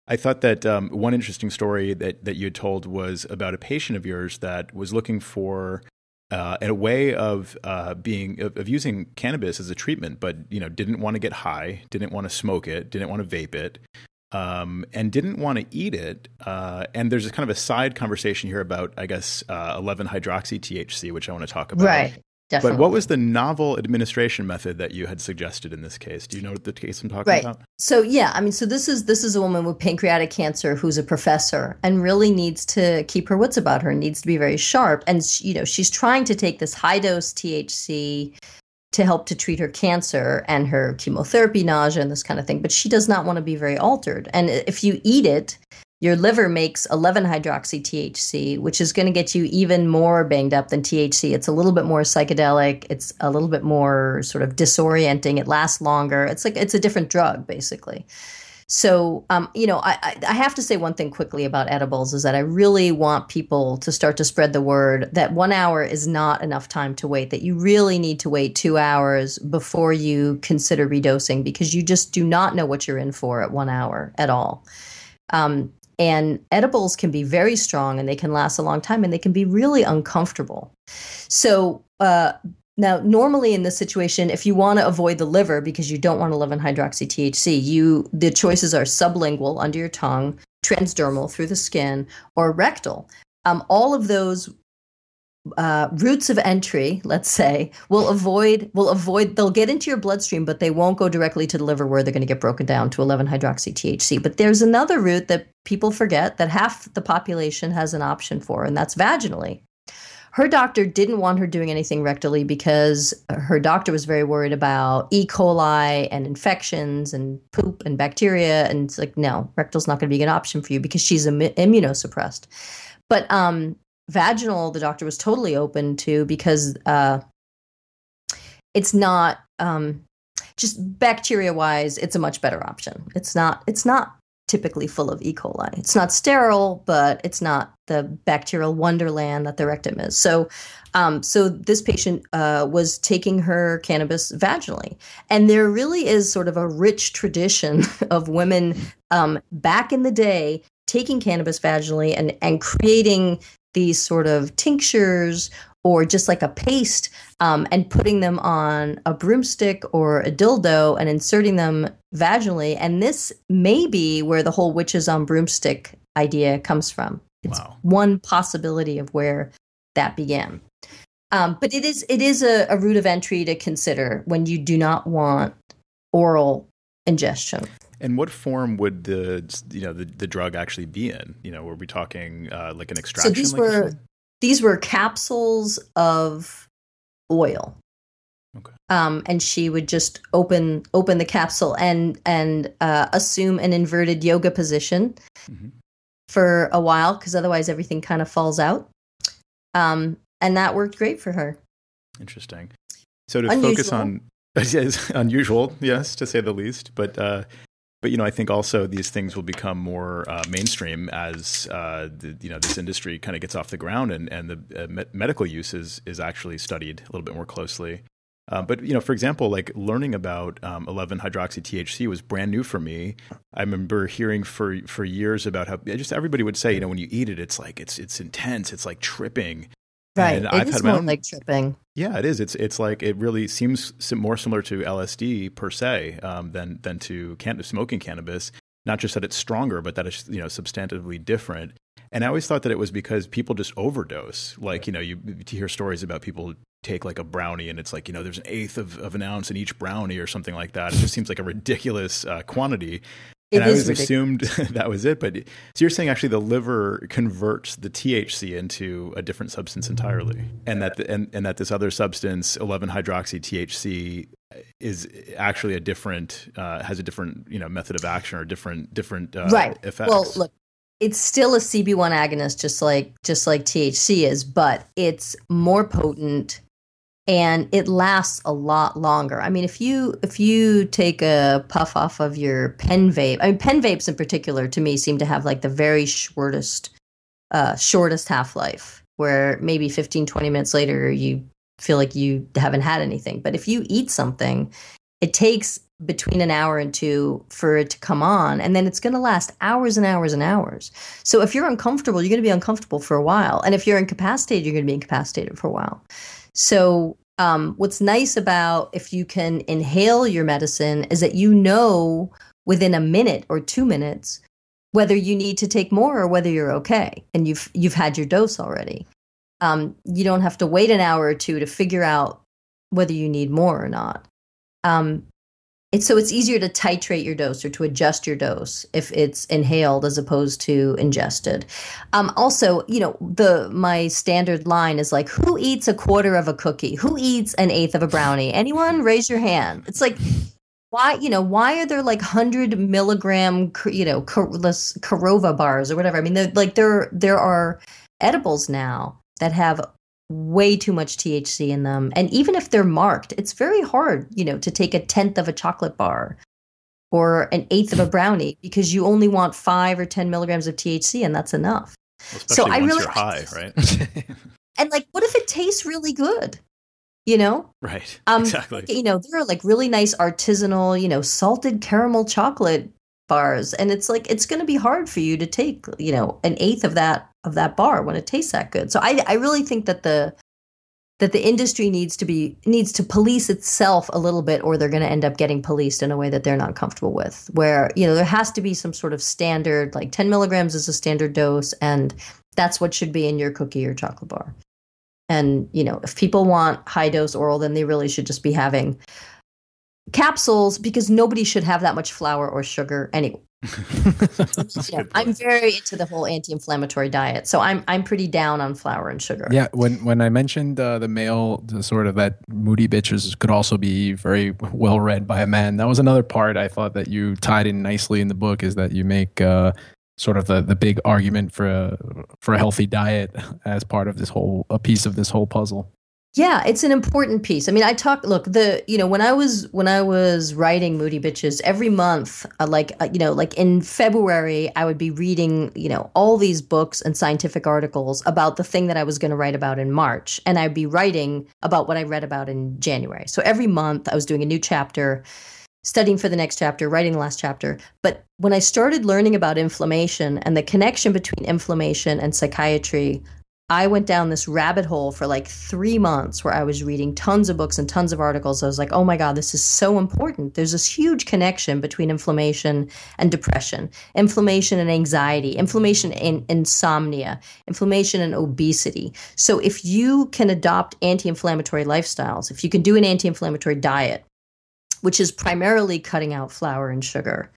I thought that um, one interesting story that that you had told was about a patient of yours that was looking for uh, a way of uh, being of, of, using cannabis as a treatment, but you know didn't want to get high, didn't want to smoke it, didn't want to vape it, um, and didn't want to eat it. Uh, and there's a kind of a side conversation here about, I guess, uh, 11 hydroxy THC, which I want to talk about. Right. Definitely. But what was the novel administration method that you had suggested in this case? Do you know what the case I'm talking right. about? So yeah, I mean, so this is this is a woman with pancreatic cancer who's a professor and really needs to keep her wits about her, needs to be very sharp, and you know she's trying to take this high dose THC to help to treat her cancer and her chemotherapy nausea and this kind of thing, but she does not want to be very altered. And if you eat it, your liver makes 11 hydroxy THC, which is going to get you even more banged up than THC. It's a little bit more psychedelic. It's a little bit more sort of disorienting. It lasts longer. It's like it's a different drug, basically. So, um, you know, I, I have to say one thing quickly about edibles is that I really want people to start to spread the word that one hour is not enough time to wait, that you really need to wait two hours before you consider redosing because you just do not know what you're in for at one hour at all. Um, and edibles can be very strong and they can last a long time and they can be really uncomfortable. So, uh, now, normally in this situation, if you want to avoid the liver because you don't want 11 hydroxy THC, you the choices are sublingual under your tongue, transdermal through the skin, or rectal. Um, all of those uh, routes of entry, let's say, will avoid will avoid they'll get into your bloodstream, but they won't go directly to the liver where they're going to get broken down to 11 hydroxy THC. But there's another route that people forget that half the population has an option for, and that's vaginally. Her doctor didn't want her doing anything rectally because her doctor was very worried about E. coli and infections and poop and bacteria. And it's like, no, rectal's not going to be an option for you because she's Im- immunosuppressed. But um, vaginal the doctor was totally open to because uh, it's not um, just bacteria wise it's a much better option. It's not it's not typically full of e. coli. It's not sterile but it's not the bacterial wonderland that the rectum is. So um, so this patient uh, was taking her cannabis vaginally. And there really is sort of a rich tradition of women um, back in the day taking cannabis vaginally and, and creating these sort of tinctures or just like a paste um, and putting them on a broomstick or a dildo and inserting them vaginally. And this may be where the whole witches on broomstick idea comes from. It's Wow. one possibility of where that began. Um, but it is it is a, a route of entry to consider when you do not want oral ingestion. And what form would the you know the, the drug actually be in? You know, were we talking uh, like an extraction? So these like were- these were capsules of oil. Okay. Um, and she would just open open the capsule and and uh, assume an inverted yoga position Mhm. for a while because otherwise everything kind of falls out. Um, and that worked great for her. Interesting. So to focus on unusual, yes, to say the least. But uh, but you know, I think also these things will become more uh, mainstream as uh, the, you know this industry kind of gets off the ground, and and the uh, me- medical use is is actually studied a little bit more closely. Uh, but you know, for example, like learning about um, 11 hydroxy THC was brand new for me. I remember hearing for for years about how just everybody would say, you know, when you eat it, it's like it's it's intense, it's like tripping. Right. It I've is more own- like tripping. Yeah, it is. It's it's like it really seems more similar to LSD per se um, than than to can- smoking cannabis. Not just that it's stronger, but that it's you know substantively different. And I always thought that it was because people just overdose. Like you know, you, you hear stories about people take like a brownie and it's like you know there's an eighth of, of an ounce in each brownie or something like that. It just seems like a ridiculous uh, quantity. It and I is always assumed that was it. But so you're saying actually the liver converts the THC into a different substance entirely, and that the, and, and that this other substance, 11 hydroxy THC, is actually a different uh, has a different you know method of action or different different uh, right. effects. Well, look, it's still a CB1 agonist, just like just like THC is, but it's more potent and it lasts a lot longer. I mean, if you if you take a puff off of your pen vape, I mean, pen vapes in particular to me seem to have like the very shortest uh, shortest half life, where maybe 15, 20 minutes later you feel like you haven't had anything. But if you eat something, it takes between an hour and two for it to come on and then it's going to last hours and hours and hours so if you're uncomfortable you're going to be uncomfortable for a while and if you're incapacitated you're going to be incapacitated for a while so um, what's nice about if you can inhale your medicine is that you know within a minute or two minutes whether you need to take more or whether you're okay and you've you've had your dose already. Um, you don't have to wait an hour or two to figure out whether you need more or not. Um, it's so it's easier to titrate your dose or to adjust your dose if it's inhaled as opposed to ingested. Um, also, you know, the my standard line is like, "Who eats a quarter of a cookie? Who eats an eighth of a brownie? Anyone? Raise your hand." It's like, why you know why are there like hundred milligram you know Korova bars or whatever? I mean, like there there are edibles now that have way too much THC in them. And even if they're marked, it's very hard, you know, to take a tenth of a chocolate bar or an eighth of a brownie because you only want five or 10 milligrams of THC and that's enough. Well, so I really you're high, right? and like, what if it tastes really good? You know? Right. Um, exactly. You know, there are like really nice artisanal, you know, salted caramel chocolate bars. And it's like, it's going to be hard for you to take, you know, an eighth of that of that bar when it tastes that good. So I I really think that the that the industry needs to be needs to police itself a little bit or they're going to end up getting policed in a way that they're not comfortable with. Where you know there has to be some sort of standard like 10 milligrams is a standard dose and that's what should be in your cookie or chocolate bar. And you know if people want high dose oral then they really should just be having capsules because nobody should have that much flour or sugar anyway yeah, I'm very into the whole anti-inflammatory diet, so I'm I'm pretty down on flour and sugar. Yeah, when when I mentioned uh, the male, the sort of that moody bitches could also be very well read by a man. That was another part I thought that you tied in nicely in the book is that you make uh, sort of the the big argument for a for a healthy diet as part of this whole a piece of this whole puzzle. Yeah, it's an important piece. I mean, I talk. Look, the you know when I was when I was writing Moody Bitches every month, uh, like uh, you know, like in February, I would be reading you know all these books and scientific articles about the thing that I was going to write about in March, and I'd be writing about what I read about in January. So every month, I was doing a new chapter, studying for the next chapter, writing the last chapter. But when I started learning about inflammation and the connection between inflammation and psychiatry, I went down this rabbit hole for like three months where I was reading tons of books and tons of articles. I was like, oh my God, this is so important. There's this huge connection between inflammation and depression, inflammation and anxiety, inflammation and insomnia, inflammation and obesity. So if you can adopt anti inflammatory lifestyles, if you can do an anti inflammatory diet, which is primarily cutting out flour and sugar,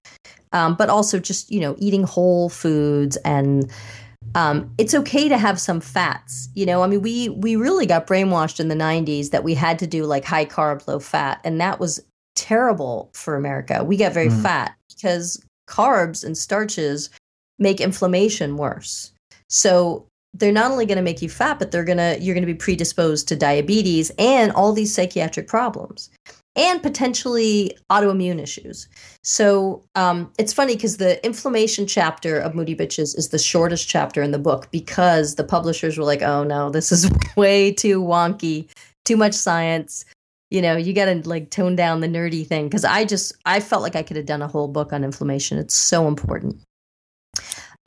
um, but also just, you know, eating whole foods and um, it's okay to have some fats. You know, I mean, we we really got brainwashed in the '90s that we had to do like high carb, low fat, and that was terrible for America. We get very mm. fat because carbs and starches make inflammation worse. So they're not only going to make you fat, but they're gonna you're going to be predisposed to diabetes and all these psychiatric problems and potentially autoimmune issues. So um, it's funny because the inflammation chapter of Moody Bitches is the shortest chapter in the book because the publishers were like, oh no, this is way too wonky, too much science. You know, you got to like tone down the nerdy thing because I just I felt like I could have done a whole book on inflammation. It's so important.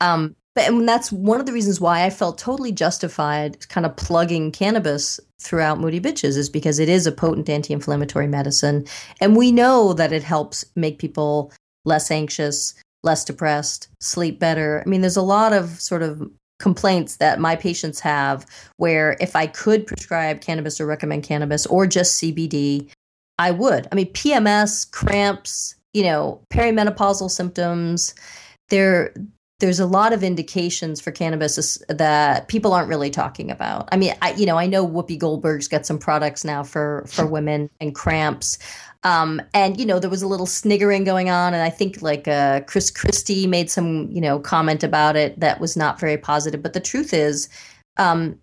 Um, but and that's one of the reasons why I felt totally justified kind of plugging cannabis throughout Moody Bitches is because it is a potent anti-inflammatory medicine and we know that it helps make people less anxious, less depressed, sleep better. I mean there's a lot of sort of complaints that my patients have where if I could prescribe cannabis or recommend cannabis or just CBD, I would. I mean PMS, cramps, you know, perimenopausal symptoms, they're there's a lot of indications for cannabis that people aren't really talking about. I mean, I you know I know Whoopi Goldberg's got some products now for for women and cramps, um, and you know there was a little sniggering going on, and I think like uh, Chris Christie made some you know comment about it that was not very positive. But the truth is um,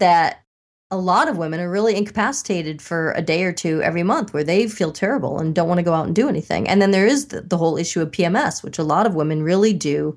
that a lot of women are really incapacitated for a day or two every month where they feel terrible and don't want to go out and do anything. And then there is the, the whole issue of PMS, which a lot of women really do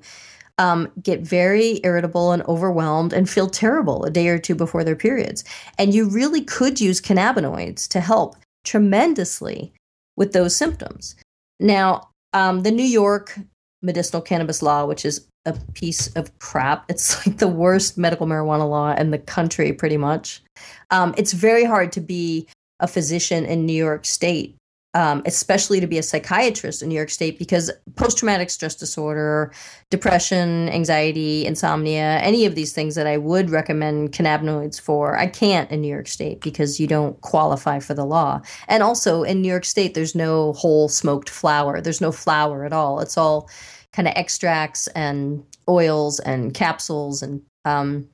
um, get very irritable and overwhelmed and feel terrible a day or two before their periods. And you really could use cannabinoids to help tremendously with those symptoms. Now, um, the New York medicinal cannabis law, which is a piece of crap. It's like the worst medical marijuana law in the country, pretty much. Um, it's very hard to be a physician in New York State um, especially to be a psychiatrist in New York State, because post traumatic stress disorder, depression, anxiety, insomnia, any of these things that I would recommend cannabinoids for, I can't in New York State because you don't qualify for the law. And also in New York State, there's no whole smoked flower, there's no flower at all. It's all kind of extracts and oils and capsules and um,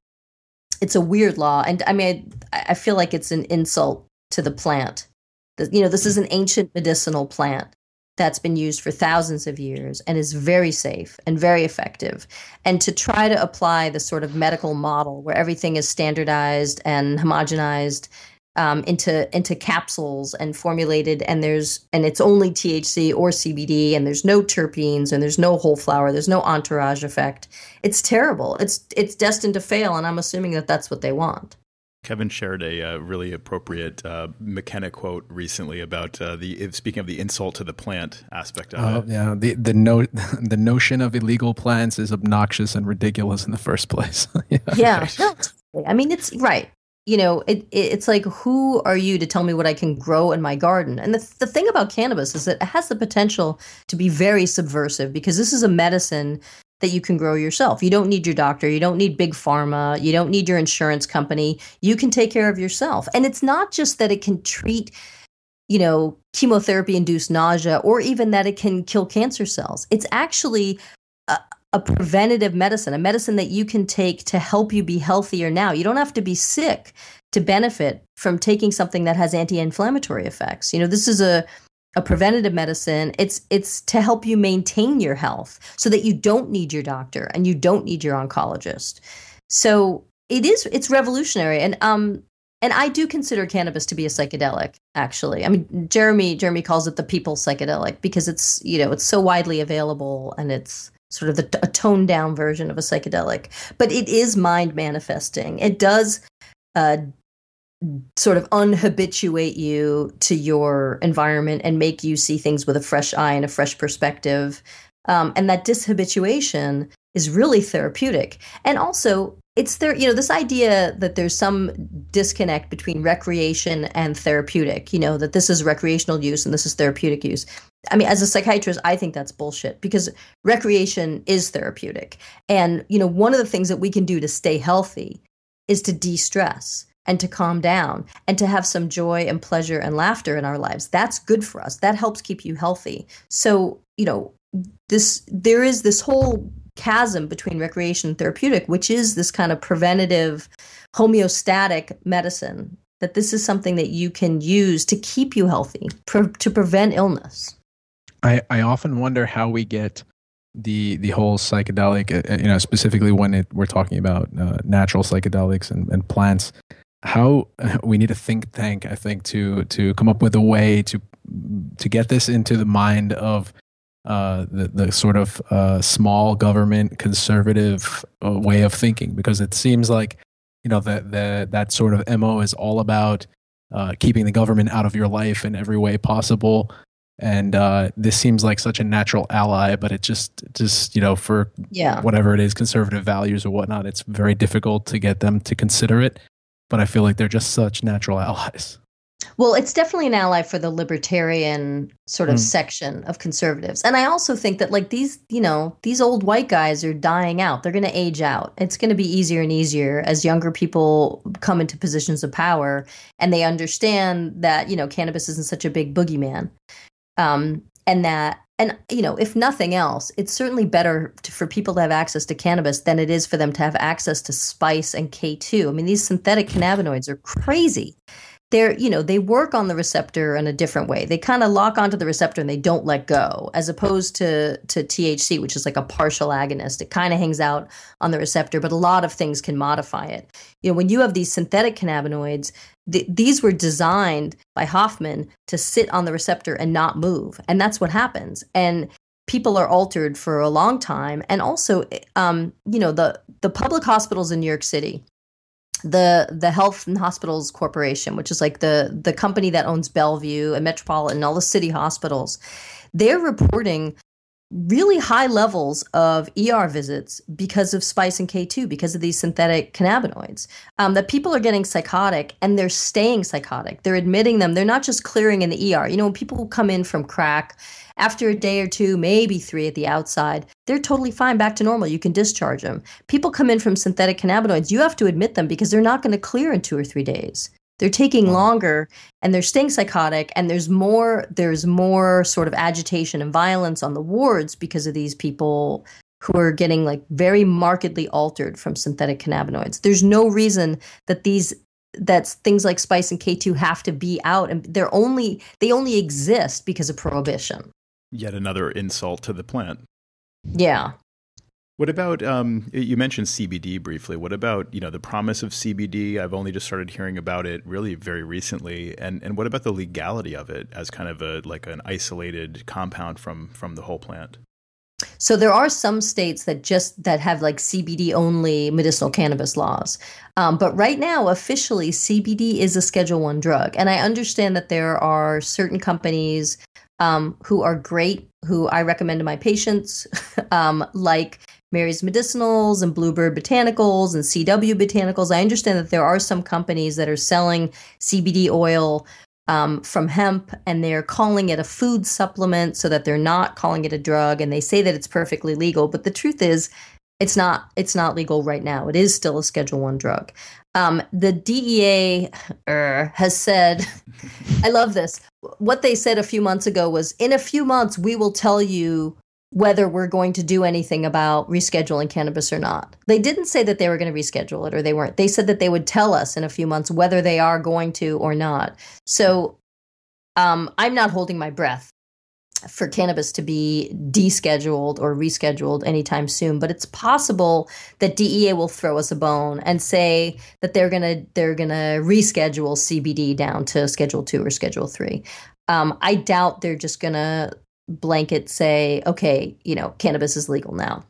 it's a weird law and i mean I, I feel like it's an insult to the plant you know, this is an ancient medicinal plant that's been used for thousands of years and is very safe and very effective. And to try to apply the sort of medical model where everything is standardized and homogenized um, into into capsules and formulated, and there's and it's only THC or CBD, and there's no terpenes, and there's no whole flower, there's no entourage effect. It's terrible. It's it's destined to fail, and I'm assuming that that's what they want. Kevin shared a uh, really appropriate uh, McKenna quote recently about uh, the speaking of the insult to the plant aspect of oh, it. Yeah, the the no, the notion of illegal plants is obnoxious and ridiculous in the first place. yeah, yeah. No, I mean it's right. You know, it, it, it's like who are you to tell me what I can grow in my garden? And the the thing about cannabis is that it has the potential to be very subversive because this is a medicine that you can grow yourself. You don't need your doctor. You don't need big pharma. You don't need your insurance company. You can take care of yourself. And it's not just that it can treat, you know, chemotherapy induced nausea or even that it can kill cancer cells. It's actually a, a preventative medicine, a medicine that you can take to help you be healthier now. You don't have to be sick to benefit from taking something that has anti inflammatory effects. You know, this is a a preventative medicine it's it's to help you maintain your health so that you don't need your doctor and you don't need your oncologist. So it is it's revolutionary. And um and I do consider cannabis to be a psychedelic actually. I mean Jeremy Jeremy calls it the people psychedelic because it's you know it's so widely available and it's sort of the, a toned down version of a psychedelic. But it is mind manifesting. It does uh, sort of unhabituate you to your environment and make you see things with a fresh eye and a fresh perspective. Um, and that dishabituation is really therapeutic. And also, it's there, you know, this idea that there's some disconnect between recreation and therapeutic, you know, that this is recreational use and this is therapeutic use. I mean, as a psychiatrist, I think that's bullshit because recreation is therapeutic. And, you know, one of the things that we can do to stay healthy is to de stress and to calm down and to have some joy and pleasure and laughter in our lives. That's good for us. That helps keep you healthy. So, you know, this there is this whole chasm between recreation and therapeutic, which is this kind of preventative homeostatic medicine that this is something that you can use to keep you healthy, pre- to prevent illness. I, I often wonder how we get the the whole psychedelic, uh, you know, specifically when it, we're talking about uh, natural psychedelics and, and plants, how we need a think tank i think to to come up with a way to to get this into the mind of uh, the the sort of uh, small government conservative uh, way of thinking. Because it seems like you know that that that sort of mo is all about uh, keeping the government out of your life in every way possible. And uh, this seems like such a natural ally but it just just you know for yeah. whatever it is conservative values or whatnot it's very difficult to get them to consider it but I feel like they're just such natural allies. Well, it's definitely an ally for the libertarian sort of mm. section of conservatives. And I also think that like these, you know, these old white guys are dying out. They're going to age out. It's going to be easier and easier as younger people come into positions of power and they understand that, you know, cannabis isn't such a big boogeyman. Um, and that and you know if nothing else it's certainly better to, for people to have access to cannabis than it is for them to have access to spice and k2 i mean these synthetic cannabinoids are crazy. They're you know they work on the receptor in a different way. They kind of lock onto the receptor and they don't let go as opposed to to thc which is like a partial agonist. It kind of hangs out on the receptor but a lot of things can modify it. You know when you have these synthetic cannabinoids th- these were designed by Huffman to sit on the receptor and not move and that's what happens. And people are altered for a long time and also um, you know the the public hospitals in new york city the the Health and Hospitals Corporation, which is like the the company that owns Bellevue and Metropolitan, and all the city hospitals, they're reporting really high levels of ER visits because of spice and K2, because of these synthetic cannabinoids. Um, that people are getting psychotic and they're staying psychotic. They're admitting them. They're not just clearing in the ER. You know, when people come in from crack, after a day or two, maybe three at the outside, they're totally fine back to normal. You can discharge them. People come in from synthetic cannabinoids, you have to admit them because they're not going to clear in two or three days. They're taking longer and they're staying psychotic and there's more there's more sort of agitation and violence on the wards because of these people who are getting like very markedly altered from synthetic cannabinoids. There's no reason that these that things like spice and K2 have to be out and they're only they only exist because of prohibition. Yet another insult to the plant. Yeah. What about um, you mentioned CBD briefly? What about you know the promise of CBD? I've only just started hearing about it really very recently, and and what about the legality of it as kind of a like an isolated compound from from the whole plant? So there are some states that just that have like CBD only medicinal cannabis laws, um, but right now officially CBD is a Schedule One drug, and I understand that there are certain companies um, who are great, who I recommend to my patients, um, like Mary's Medicinals and Bluebird Botanicals and CW Botanicals. I understand that there are some companies that are selling CBD oil um, from hemp and they're calling it a food supplement so that they're not calling it a drug and they say that it's perfectly legal. But the truth is, it's not it's not legal right now. It is still a Schedule One drug. Um, the DEA er, has said, I love this. What they said a few months ago was, in a few months we will tell you whether we're going to do anything about rescheduling cannabis or not. They didn't say that they were going to reschedule it or they weren't. They said that they would tell us in a few months whether they are going to or not. So um, I'm not holding my breath for cannabis to be descheduled or rescheduled anytime soon but it's possible that DEA will throw us a bone and say that they're going to they're going to reschedule CBD down to schedule 2 or schedule 3 um, I doubt they're just going to blanket say, okay, you know, cannabis is legal now.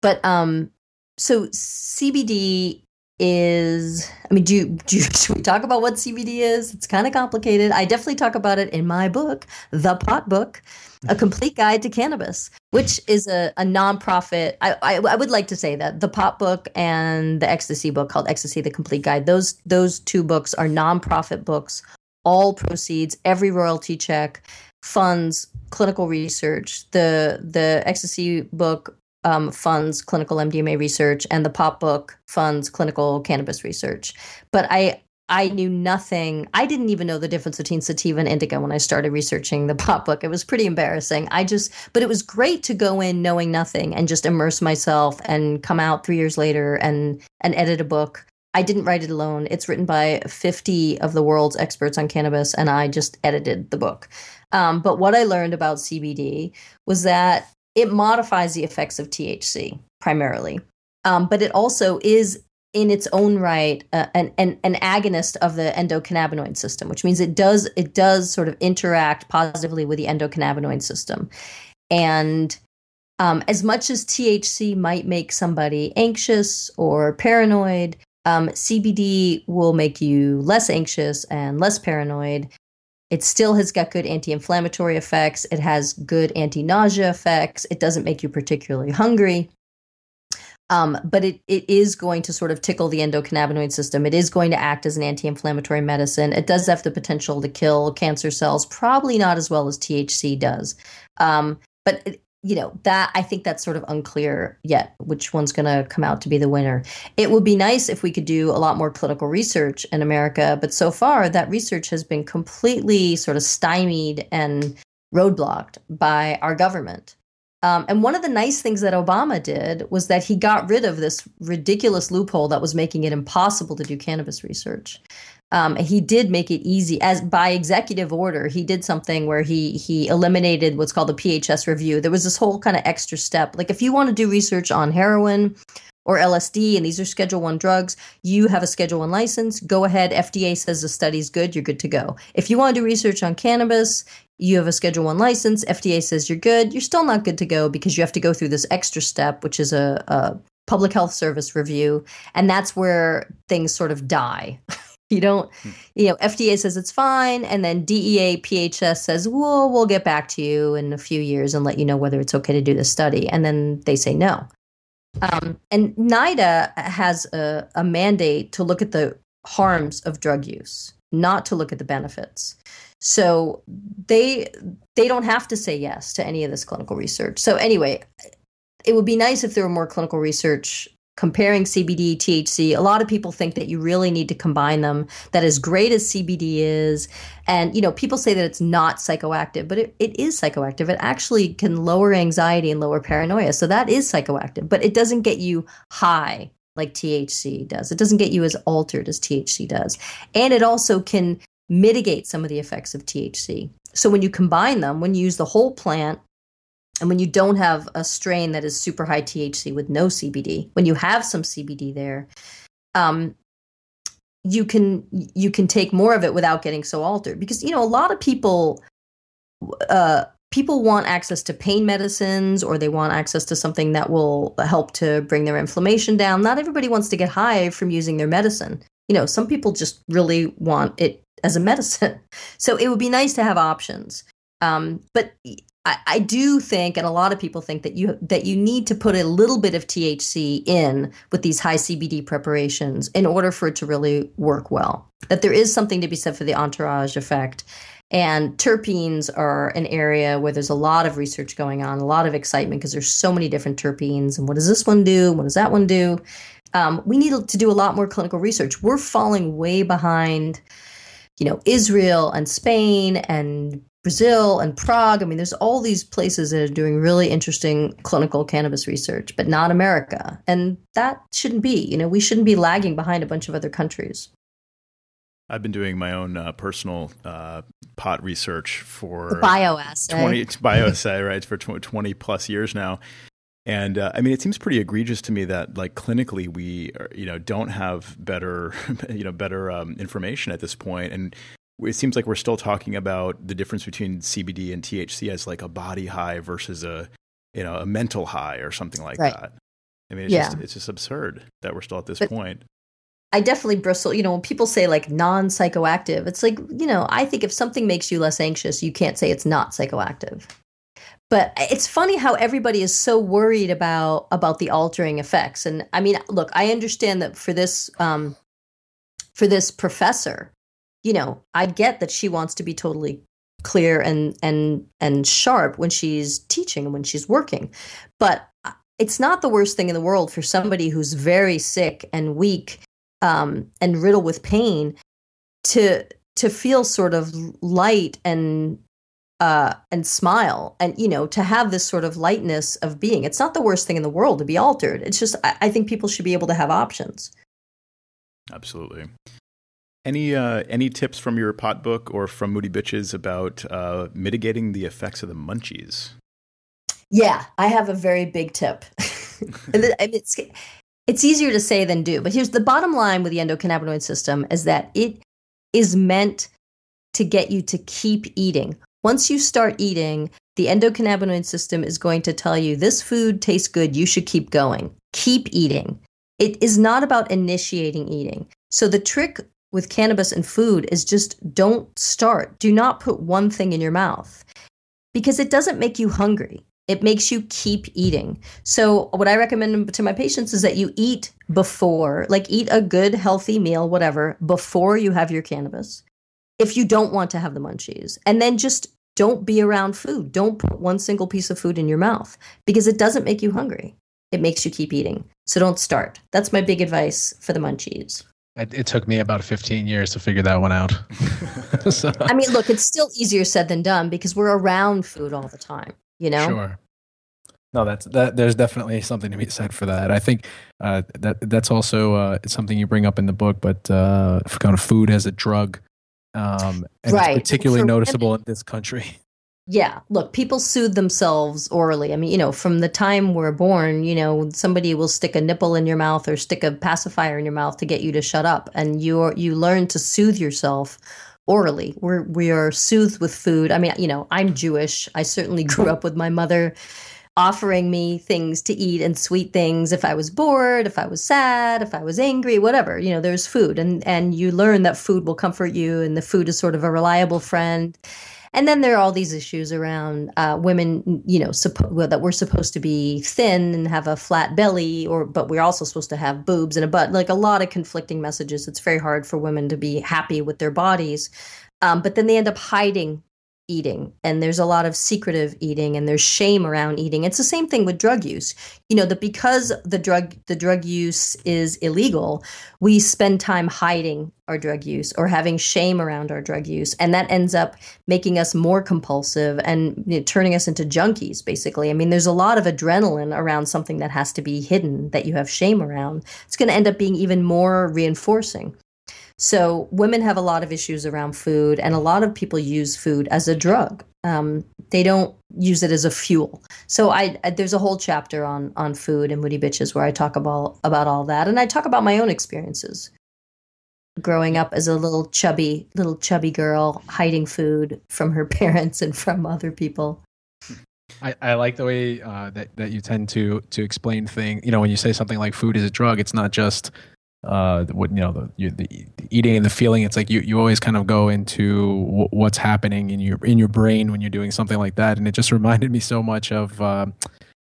But um, so CBD is i mean do you, do you, should we talk about what cbd is? It's kind of complicated. I definitely talk about it in my book the pot book a complete guide to cannabis which is a, a nonprofit I, I, I would like to say that the pot book and the ecstasy book called ecstasy the complete guide those those two books are nonprofit books all proceeds every royalty check funds clinical research. The the ecstasy book um, funds clinical MDMA research, and the pot book funds clinical cannabis research. But I I knew nothing. I didn't even know the difference between sativa and indica when I started researching the pot book. It was pretty embarrassing. I just, but it was great to go in knowing nothing and just immerse myself and come out three years later and and edit a book. I didn't write it alone. It's written by 50 of the world's experts on cannabis, and I just edited the book. Um, but what I learned about CBD was that it modifies the effects of THC primarily, um, but it also is in its own right uh, an, an, an agonist of the endocannabinoid system, which means it does it does sort of interact positively with the endocannabinoid system, and um, as much as THC might make somebody anxious or paranoid, um, CBD will make you less anxious and less paranoid it still has got good anti inflammatory effects. It has good anti nausea effects. It doesn't make you particularly hungry. Um, but it, it is going to sort of tickle the endocannabinoid system. It is going to act as an anti inflammatory medicine. It does have the potential to kill cancer cells, probably not as well as THC does. Um, but it, you know that i think that's sort of unclear yet which one's going to come out to be the winner. It would be nice if we could do a lot more clinical research in america but so far that research has been completely sort of stymied and roadblocked by our government. Um, and one of the nice things that obama did was that he got rid of this ridiculous loophole that was making it impossible to do cannabis research um, he did make it easy as by executive order he did something where he he eliminated what's called the phs review. There was this whole kind of extra step. Like if you want to do research on heroin or lsd and these are schedule one drugs you have a schedule one license go ahead. Fda says the study's good you're good to go. If you want to do research on cannabis you have a schedule one license. Fda says you're good you're still not good to go because you have to go through this extra step which is a, a public health service review. And that's where things sort of die You don't, hmm. you know, FDA says it's fine, and then DEA, PHS says, well, we'll get back to you in a few years and let you know whether it's okay to do the study. And then they say no. Um, and NIDA has a, a mandate to look at the harms of drug use, not to look at the benefits. So they they don't have to say yes to any of this clinical research. So anyway, it would be nice if there were more clinical research comparing CBD, THC. A lot of people think that you really need to combine them. That as great as CBD is, and you know, people say that it's not psychoactive, but it, it is psychoactive. It actually can lower anxiety and lower paranoia. So that is psychoactive, but it doesn't get you high like THC does. It doesn't get you as altered as THC does. And it also can mitigate some of the effects of THC. So when you combine them, when you use the whole plant, and when you don't have a strain that is super high THC with no CBD, when you have some CBD there, um, you can you can take more of it without getting so altered. Because you know a lot of people uh, people want access to pain medicines or they want access to something that will help to bring their inflammation down. Not everybody wants to get high from using their medicine. You know, some people just really want it as a medicine. So it would be nice to have options. Um, but I, do think, and a lot of people think that you that you need to put a little bit of THC in with these high CBD preparations in order for it to really work well. That there is something to be said for the entourage effect. And terpenes are an area where there's a lot of research going on, a lot of excitement because there's so many different terpenes. And what does this one do? What does that one do? Um, we need to do a lot more clinical research. We're falling way behind you know, Israel and Spain and Brazil and Prague. I mean, there's all these places that are doing really interesting clinical cannabis research, but not America. And that shouldn't be. You know, we shouldn't be lagging behind a bunch of other countries. I've been doing my own uh, personal uh, pot research for bioassay. 20 bioassay, right, for 20 plus years now. And uh, I mean, it seems pretty egregious to me that, like, clinically, we are, you know don't have better, you know, better um, information at this point, and it seems like we're still talking about the difference between CBD and THC as like a body high versus a, you know, a mental high or something like right. that. I mean, it's yeah. just it's just absurd that we're still at this but point. I definitely bristle. You know, when people say like non psychoactive, it's like, you know, I think if something makes you less anxious, you can't say it's not psychoactive but it's funny how everybody is so worried about about the altering effects and i mean look i understand that for this um for this professor you know i get that she wants to be totally clear and and and sharp when she's teaching and when she's working. But it's not the worst thing in the world for somebody who's very sick and weak um, and riddled with pain to to feel sort of light and uh, and smile and you know to have this sort of lightness of being. It's not the worst thing in the world to be altered. It's just i, I think people should be able to have options. Absolutely any uh, any tips from your pot book or from moody bitches about uh, mitigating the effects of the munchies yeah i have a very big tip it's it's easier to say than do but here's the bottom line with the endocannabinoid system is that it is meant to get you to keep eating once you start eating, the endocannabinoid system is going to tell you this food tastes good, you should keep going. Keep eating. It is not about initiating eating. So the trick with cannabis and food is just don't start. Do not put one thing in your mouth because it doesn't make you hungry. It makes you keep eating. So, what I recommend to my patients is that you eat before, like eat a good, healthy meal, whatever, before you have your cannabis if you don't want to have the munchies. And then just don't be around food. Don't put one single piece of food in your mouth because it doesn't make you hungry. It makes you keep eating. So don't start. That's my big advice for the munchies. It, it took me about 15 years to figure that one out. so. I mean, look, it's still easier said than done because we're around food all the time, you know? Sure. No, that's that. There's definitely something to be said for that. I think uh, that that's also uh, something you bring up in the book, but uh, kind of food as a drug um, and right. it's particularly For noticeable women, in this country. Yeah, look, people soothe themselves orally. I mean, you know, from the time we're born, you know, somebody will stick a nipple in your mouth or stick a pacifier in your mouth to get you to shut up, and you you learn to soothe yourself orally. We're we are soothed with food. I mean, you know, I'm Jewish. I certainly grew mm-hmm. up with my mother offering me things to eat and sweet things if I was bored, if I was sad, if I was angry, whatever. You know, there's food and and you learn that food will comfort you and the food is sort of a reliable friend. And then there are all these issues around uh, women, you know, suppo- well, that we're supposed to be thin and have a flat belly, or but we're also supposed to have boobs and a butt. Like a lot of conflicting messages. It's very hard for women to be happy with their bodies, um, but then they end up hiding eating and there's a lot of secretive eating and there's shame around eating. It's the same thing with drug use. You know that because the drug the drug use is illegal we spend time hiding our drug use or having shame around our drug use and that ends up making us more compulsive and you know, turning us into junkies basically. I mean there's a lot of adrenaline around something that has to be hidden that you have shame around. It's going to end up being even more reinforcing so women have a lot of issues around food, and a lot of people use food as a drug. Um, they don't use it as a fuel. So I, I, there's a whole chapter on on food and Moody Bitches where I talk about about all that, and I talk about my own experiences growing up as a little chubby little chubby girl hiding food from her parents and from other people. I, I like the way uh, that that you tend to to explain things. You know, when you say something like food is a drug, it's not just uh, what you know the, you, the, the, eating and the feeling. It's like you, you always kind of go into w- what's happening in your in your brain when you're doing something like that, and it just reminded me so much of uh,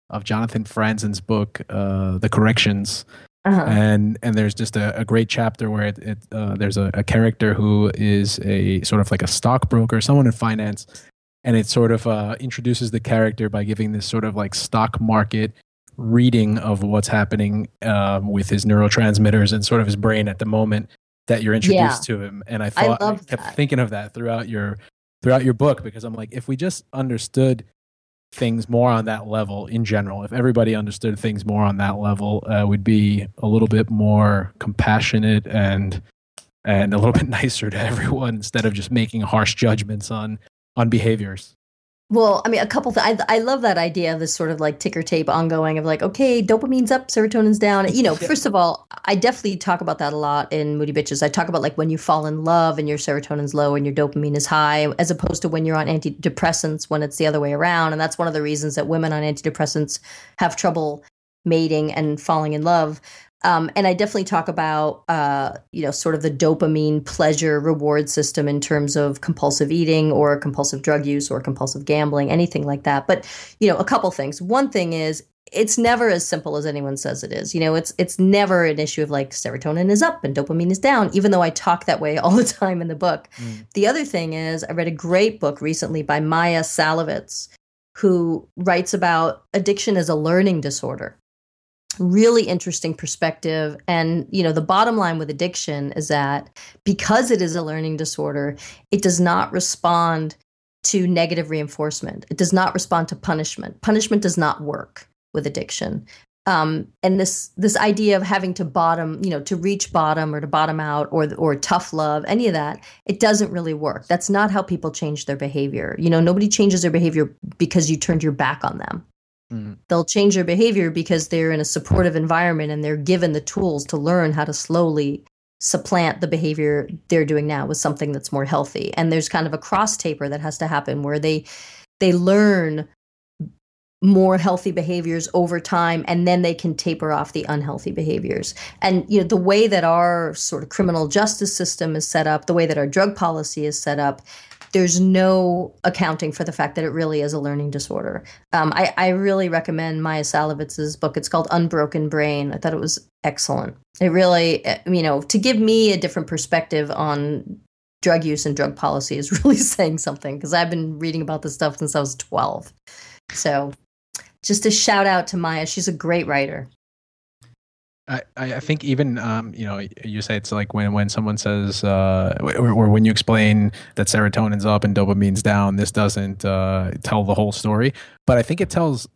of Jonathan Franzen's book, uh, The Corrections. Uh-huh. And and there's just a, a great chapter where it, it uh, there's a, a character who is a sort of like a stockbroker, someone in finance, and it sort of uh, introduces the character by giving this sort of like stock market reading of what's happening um, with his neurotransmitters and sort of his brain at the moment that you're introduced yeah. to him. And I thought I, I kept that. thinking of that throughout your throughout your book because I'm like, if we just understood things more on that level in general, if everybody understood things more on that level, uh, we'd be a little bit more compassionate and and a little bit nicer to everyone instead of just making harsh judgments on on behaviors. Well, I mean, a couple. Th- I I love that idea of this sort of like ticker tape ongoing of like, okay, dopamine's up, serotonin's down. You know, yeah. first of all, I definitely talk about that a lot in Moody Bitches. I talk about like when you fall in love and your serotonin's low and your dopamine is high, as opposed to when you're on antidepressants when it's the other way around. And that's one of the reasons that women on antidepressants have trouble mating and falling in love um, and I definitely talk about, uh, you know, sort of the dopamine pleasure reward system in terms of compulsive eating or compulsive drug use or compulsive gambling, anything like that. But, you know, a couple things. One thing is it's never as simple as anyone says it is. You know, it's it's never an issue of like serotonin is up and dopamine is down, even though I talk that way all the time in the book. Mm. The other thing is I read a great book recently by Maya Szalavitz, who writes about addiction as a learning disorder really interesting perspective. And you know the bottom line with addiction is that because it is a learning disorder it does not respond to negative reinforcement. It does not respond to punishment. Punishment does not work with addiction. Um, and this this idea of having to bottom you know to reach bottom or to bottom out or or tough love any of that it doesn't really work. That's not how people change their behavior. You know nobody changes their behavior because you turned your back on them Mm-hmm. They'll change their behavior because they're in a supportive environment and they're given the tools to learn how to slowly supplant the behavior they're doing now with something that's more healthy. And there's kind of a cross taper that has to happen where they they learn more healthy behaviors over time and then they can taper off the unhealthy behaviors and you know the way that our sort of criminal justice system is set up the way that our drug policy is set up there's no accounting for the fact that it really is a learning disorder. Um, I, I, really recommend Maya Szalavitz's book. It's called Unbroken Brain. I thought it was excellent. It really, eh, you know, to give me a different perspective on drug use and drug policy is really saying something because I've been reading about this stuff since I was 12. So just a shout out to Maya. She's a great writer. I, I think even um, you know you say it's like when when someone says uh, or, or, when you explain that serotonin's up and dopamine's down, this doesn't uh, tell the whole story. But I think it tells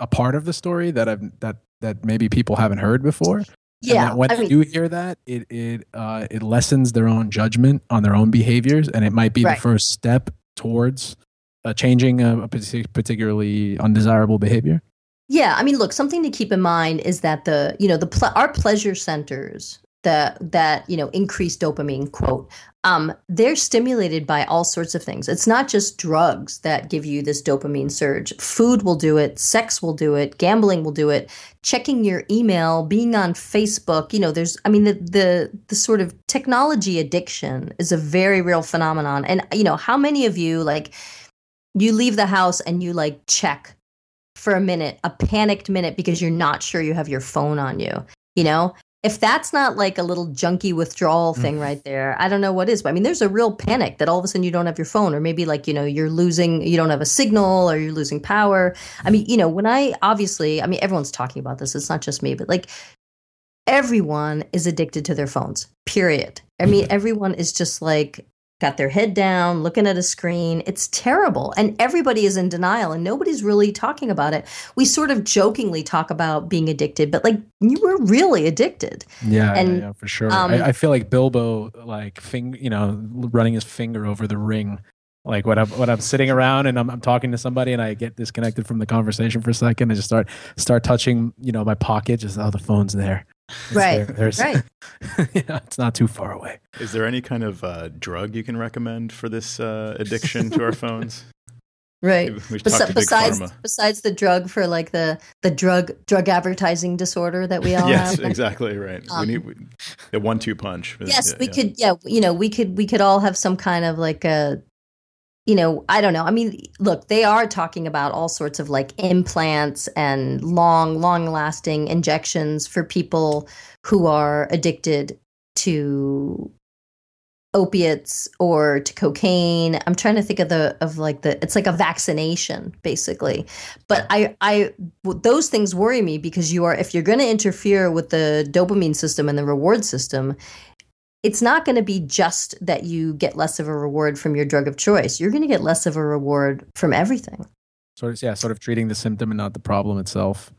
a part of the story that I've that that maybe people haven't heard before. Yeah, when I they mean, do hear that, it it uh, it lessens their own judgment on their own behaviors, and it might be right. the first step towards uh, changing a, a particularly undesirable behavior. Yeah, I mean, look, something to keep in mind is that the you know the ple- our pleasure centers the that you know increased dopamine quote um, they're stimulated by all sorts of things. It's not just drugs that give you this dopamine surge. Food will do it sex will do it gambling will do it checking your email being on facebook you know there's i mean the the the sort of technology addiction is a very real phenomenon. And you know how many of you like you leave the house and you like check for a minute a panicked minute because you're not sure you have your phone on you you know if that's not like a little junky withdrawal thing mm. right there, I don't know what is. But I mean, there's a real panic that all of a sudden you don't have your phone, or maybe like, you know, you're losing, you don't have a signal or you're losing power. I mean, you know, when I obviously, I mean, everyone's talking about this, it's not just me, but like everyone is addicted to their phones, period. I mean, everyone is just like, got their head down, looking at a screen. It's terrible. And everybody is in denial and nobody's really talking about it. We sort of jokingly talk about being addicted, but like you were really addicted. Yeah, and, yeah, yeah, for sure. Um, I, I, feel like Bilbo, like, fing, you know, running his finger over the ring. Like when I'm when I'm sitting around and I'm, I'm talking to somebody and I get disconnected from the conversation for a second, I just start start touching you know my pocket, just oh the phone's there right. There, there's, right. yeah, it's not too far away. Is there any kind of uh, drug you can recommend for this uh, addiction to our phones? Right. Bes- besides besides the drug for like the the drug drug advertising disorder that we all yes, have. Yes, exactly right. Um, we need a one two punch. Yes, yeah, we yeah. could. Yeah, you know, we could we could all have some kind of like a you know, I don't know. I mean, look, they are talking about all sorts of like implants and long, long lasting injections for people who are addicted to opiates or to cocaine. I'm trying to think of the of like the it's like a vaccination basically. But I I those things worry me because you are if you're going to interfere with the dopamine system and the reward system, it's not going to be just that you get less of a reward from your drug of choice. You're going to get less of a reward from everything. Sort of, yeah, sort of treating the symptom and not the problem itself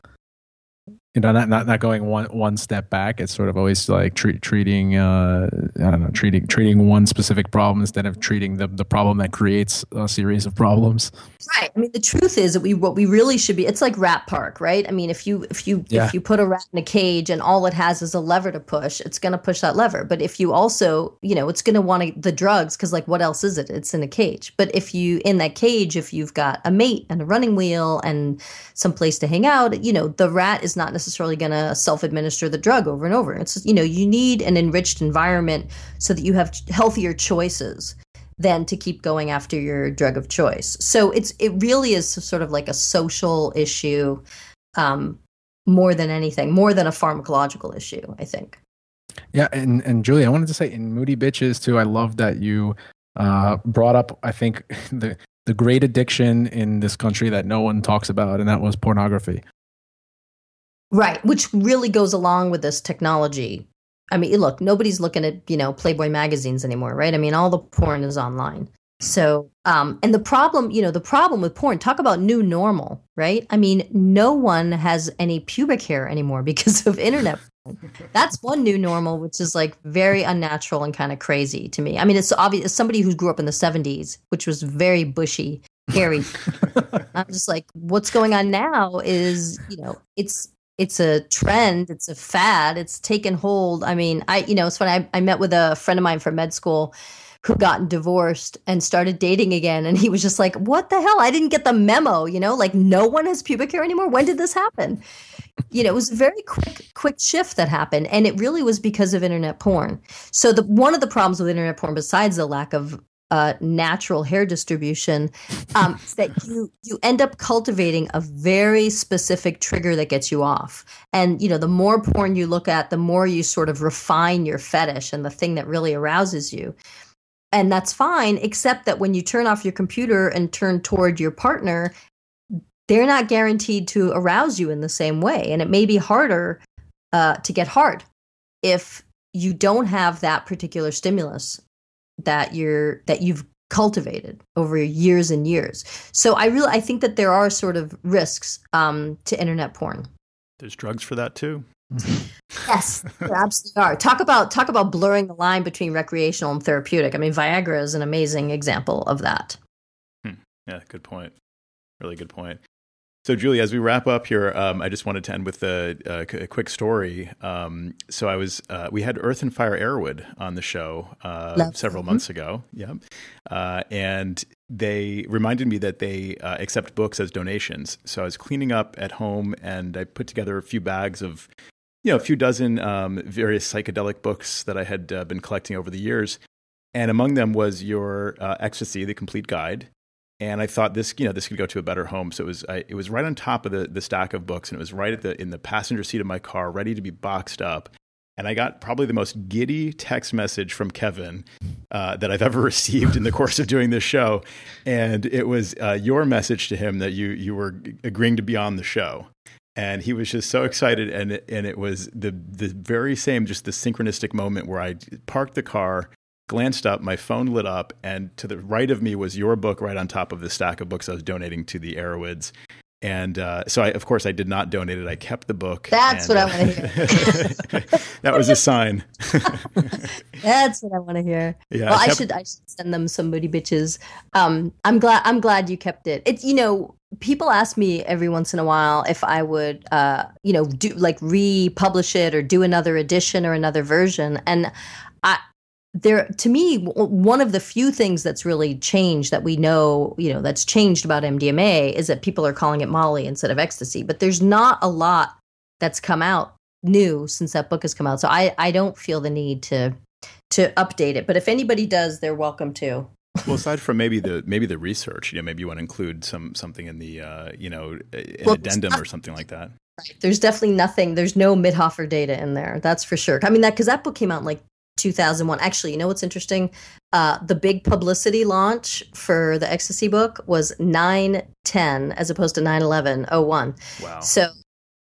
you know not, not not going one one step back. It's sort of always like treat, treating uh i don't know treating treating one specific problem instead of treating the the problem that creates a series of problems. Right. I mean the truth is that we what we really should be it's like rat park right? I mean if you if you yeah. if you put a rat in a cage and all it has is a lever to push it's going to push that lever. But if you also you know it's going to want the drugs because like what else is it? It's in a cage. But if you in that cage if you've got a mate and a running wheel and some place to hang out you know the rat is not necessarily necessarily going to self-administer the drug over and over. It's you know you need an enriched environment so that you have healthier choices than to keep going after your drug of choice. So it's it really is sort of like a social issue um, more than anything, more than a pharmacological issue. I think. Yeah, and and Julie, I wanted to say in Moody Bitches too. I love that you uh, brought up. I think the the great addiction in this country that no one talks about, and that was pornography. Right, which really goes along with this technology. I mean, look, nobody's looking at, you know, Playboy magazines anymore, right? I mean, all the porn is online. So, um, and the problem, you know, the problem with porn, talk about new normal, right? I mean, no one has any pubic hair anymore because of internet. That's one new normal, which is like very unnatural and kind of crazy to me. I mean, it's obvious, somebody who grew up in the 70s, which was very bushy, hairy. I'm just like, what's going on now is, you know, it's it's a trend it's a fad it's taken hold. I mean i you know it's funny I, I met with a friend of mine from med school who got divorced and started dating again and he was just like what the hell? I didn't get the memo you know like no one has pubic hair anymore? When did this happen? You know it was a very quick quick shift that happened and it really was because of internet porn. So the one of the problems with internet porn besides the lack of uh, natural hair distribution um, that you you end up cultivating a very specific trigger that gets you off. And you know the more porn you look at the more you sort of refine your fetish and the thing that really arouses you. And that's fine except that when you turn off your computer and turn toward your partner they're not guaranteed to arouse you in the same way. And it may be harder uh, to get hard if you don't have that particular stimulus that you're that you've cultivated over years and years. So I really I think that there are sort of risks um, to internet porn. There's drugs for that too. yes, there absolutely are. Talk about talk about blurring the line between recreational and therapeutic. I mean, Viagra is an amazing example of that. Hmm. Yeah, good point. Really good point. So, Julie, as we wrap up here, um, I just wanted to end with a, a, a quick story. Um, so, I was uh, we had Earth and Fire Erowid on the show uh, several months ago. Yeah, uh, and they reminded me that they uh, accept books as donations. So, I was cleaning up at home, and I put together a few bags of, you know, a few dozen um, various psychedelic books that I had uh, been collecting over the years, and among them was your uh, Ecstasy: The Complete Guide and I thought this, you know, this could go to a better home. So it was, I, it was right on top of the the stack of books, and it was right at the in the passenger seat of my car, ready to be boxed up. And I got probably the most giddy text message from Kevin uh, that I've ever received in the course of doing this show, and it was uh, your message to him that you you were agreeing to be on the show and he was just so excited and it, and it was the the very same just the synchronistic moment where I parked the car glanced up, my phone lit up, and to the right of me was your book right on top of the stack of books I was donating to the Erowids. And uh, so, I, of course, I did not donate it. I kept the book. That's and, what I want to hear. that was a sign. That's what I want to hear. Yeah, well, I I, should I should send them some moody bitches. Um, I'm glad I'm glad you kept it. It's you know people ask me every once in a while if I would uh you know do like republish it or do another edition or another version, and I there to me one of the few things that's really changed that we know you know that's changed about MDMA is that people are calling it Molly instead of ecstasy, but there's not a lot that's come out new since that book has come out. So I I don't feel the need to to update it. But if anybody does, they're welcome to. well, aside from maybe the maybe the research, you know, maybe you want to include some something in the uh, you know an Well, addendum or something like that. Right. There's definitely nothing. There's no Mithoefer data in there. That's for sure. I mean that because that book came out in like 2001. Actually, you know what's interesting? Uh, the big publicity launch for the ecstasy book was 910 as opposed to 911 01. Wow. So,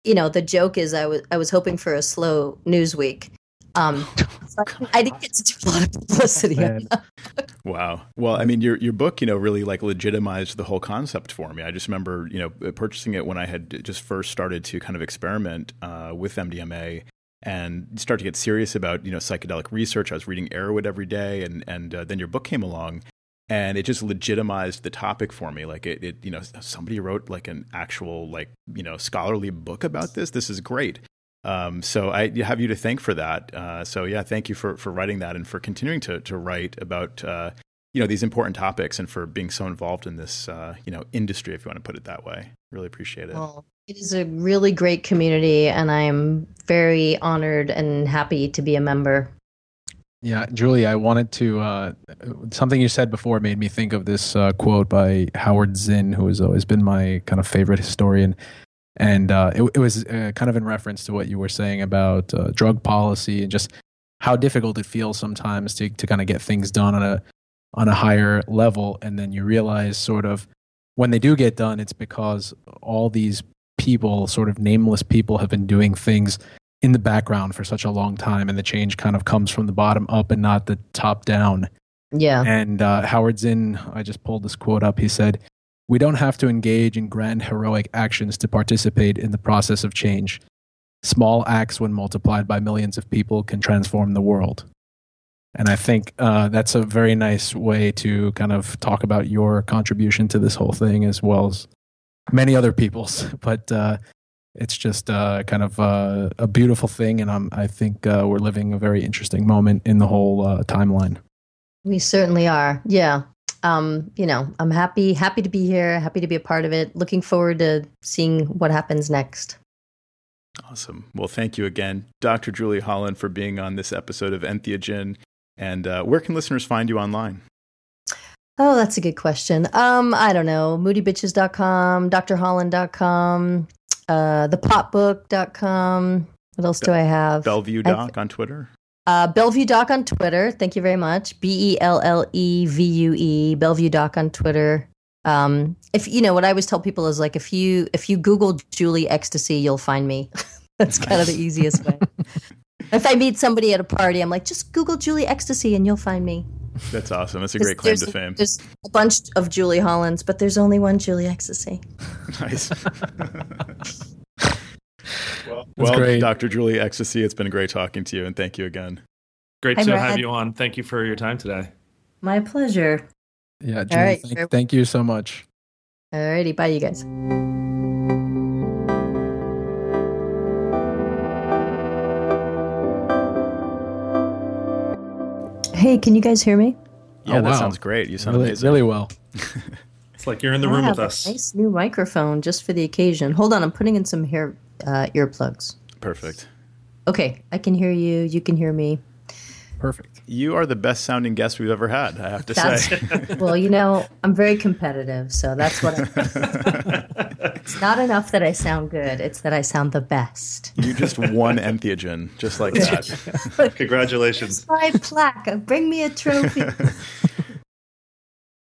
you know, the joke is I was I was hoping for a slow news week. Um, so I, I didn't get to do a lot of publicity. Man. Wow. Well, I mean, your your book, you know, really like legitimized the whole concept for me. I just remember, you know, purchasing it when I had just first started to kind of experiment uh, with MDMA and start to get serious about, you know, psychedelic research. I was reading Erowid every day, and and uh, then your book came along, and it just legitimized the topic for me. Like it, it, you know, somebody wrote like an actual like you know scholarly book about this. This is great. Um, so I have you to thank for that. Uh, so yeah, thank you for for writing that and for continuing to to write about uh, you know these important topics and for being so involved in this uh, you know industry, if you want to put it that way. Really appreciate it. Well, it is a really great community, and I'm very honored and happy to be a member. Yeah, Julie, I wanted to. Uh, something you said before made me think of this uh, quote by Howard Zinn, who has always been my kind of favorite historian. And uh, it, it was uh, kind of in reference to what you were saying about uh, drug policy and just how difficult it feels sometimes to, to kind of get things done on a on a higher level. And then you realize, sort of, when they do get done, it's because all these people, sort of nameless people, have been doing things in the background for such a long time, and the change kind of comes from the bottom up and not the top down. Yeah. And uh, Howard Zinn, I just pulled this quote up. He said, We don't have to engage in grand heroic actions to participate in the process of change. Small acts, when multiplied by millions of people, can transform the world. And I think uh, that's a very nice way to kind of talk about your contribution to this whole thing, as well as many other people's. But uh, it's just uh, kind of uh, a beautiful thing, and I'm, I think uh, we're living a very interesting moment in the whole uh, timeline. We certainly are. Yeah. Um, you know, I'm happy happy to be here, happy to be a part of it. Looking forward to seeing what happens next. Awesome. Well, thank you again, Dr. Julie Holland, for being on this episode of Entheogen. And uh, where can listeners find you online? Oh, that's a good question. Um, I don't know. Moodybitches.com, drholland.com, uh, thepotbook.com. What else do I have? Bellevue Doc on Twitter. Uh, Bellevue Doc on Twitter. Thank you very much. B E L L E V U E. Bellevue Doc on Twitter. Um, if you know what I always tell people is like if you if you Google Julie Ecstasy, you'll find me. That's kind of the easiest way. if I meet somebody at a party, I'm like, just Google Julie Ecstasy and you'll find me. That's awesome. That's a great claim to fame. There's a bunch of Julie Hollands, but there's only one Julie Ecstasy. Nice. well, well. Dr. Julie Ecstasy, it's been great talking to you, and thank you again. Great Hi, to Brad. have you on. Thank you for your time today. My pleasure. Yeah, Julie, right, thank, fair- thank you so much. Alrighty, bye, you guys. Hey, can you guys hear me? Yeah, Oh, that wow. sounds great. You sound Really, amazing. really well. It's like you're in the I room have with a us. Nice new microphone just for the occasion. Hold on, I'm putting in some hair uh, earplugs. Perfect. Okay, I can hear you. You can hear me. Perfect. You are the best sounding guest we've ever had, I have to That's say. well, you know, I'm very competitive, so that's what. I, it's not enough that I sound good; it's that I sound the best. you just won Entheogen, just like that. Congratulations. My plaque. Bring me a trophy.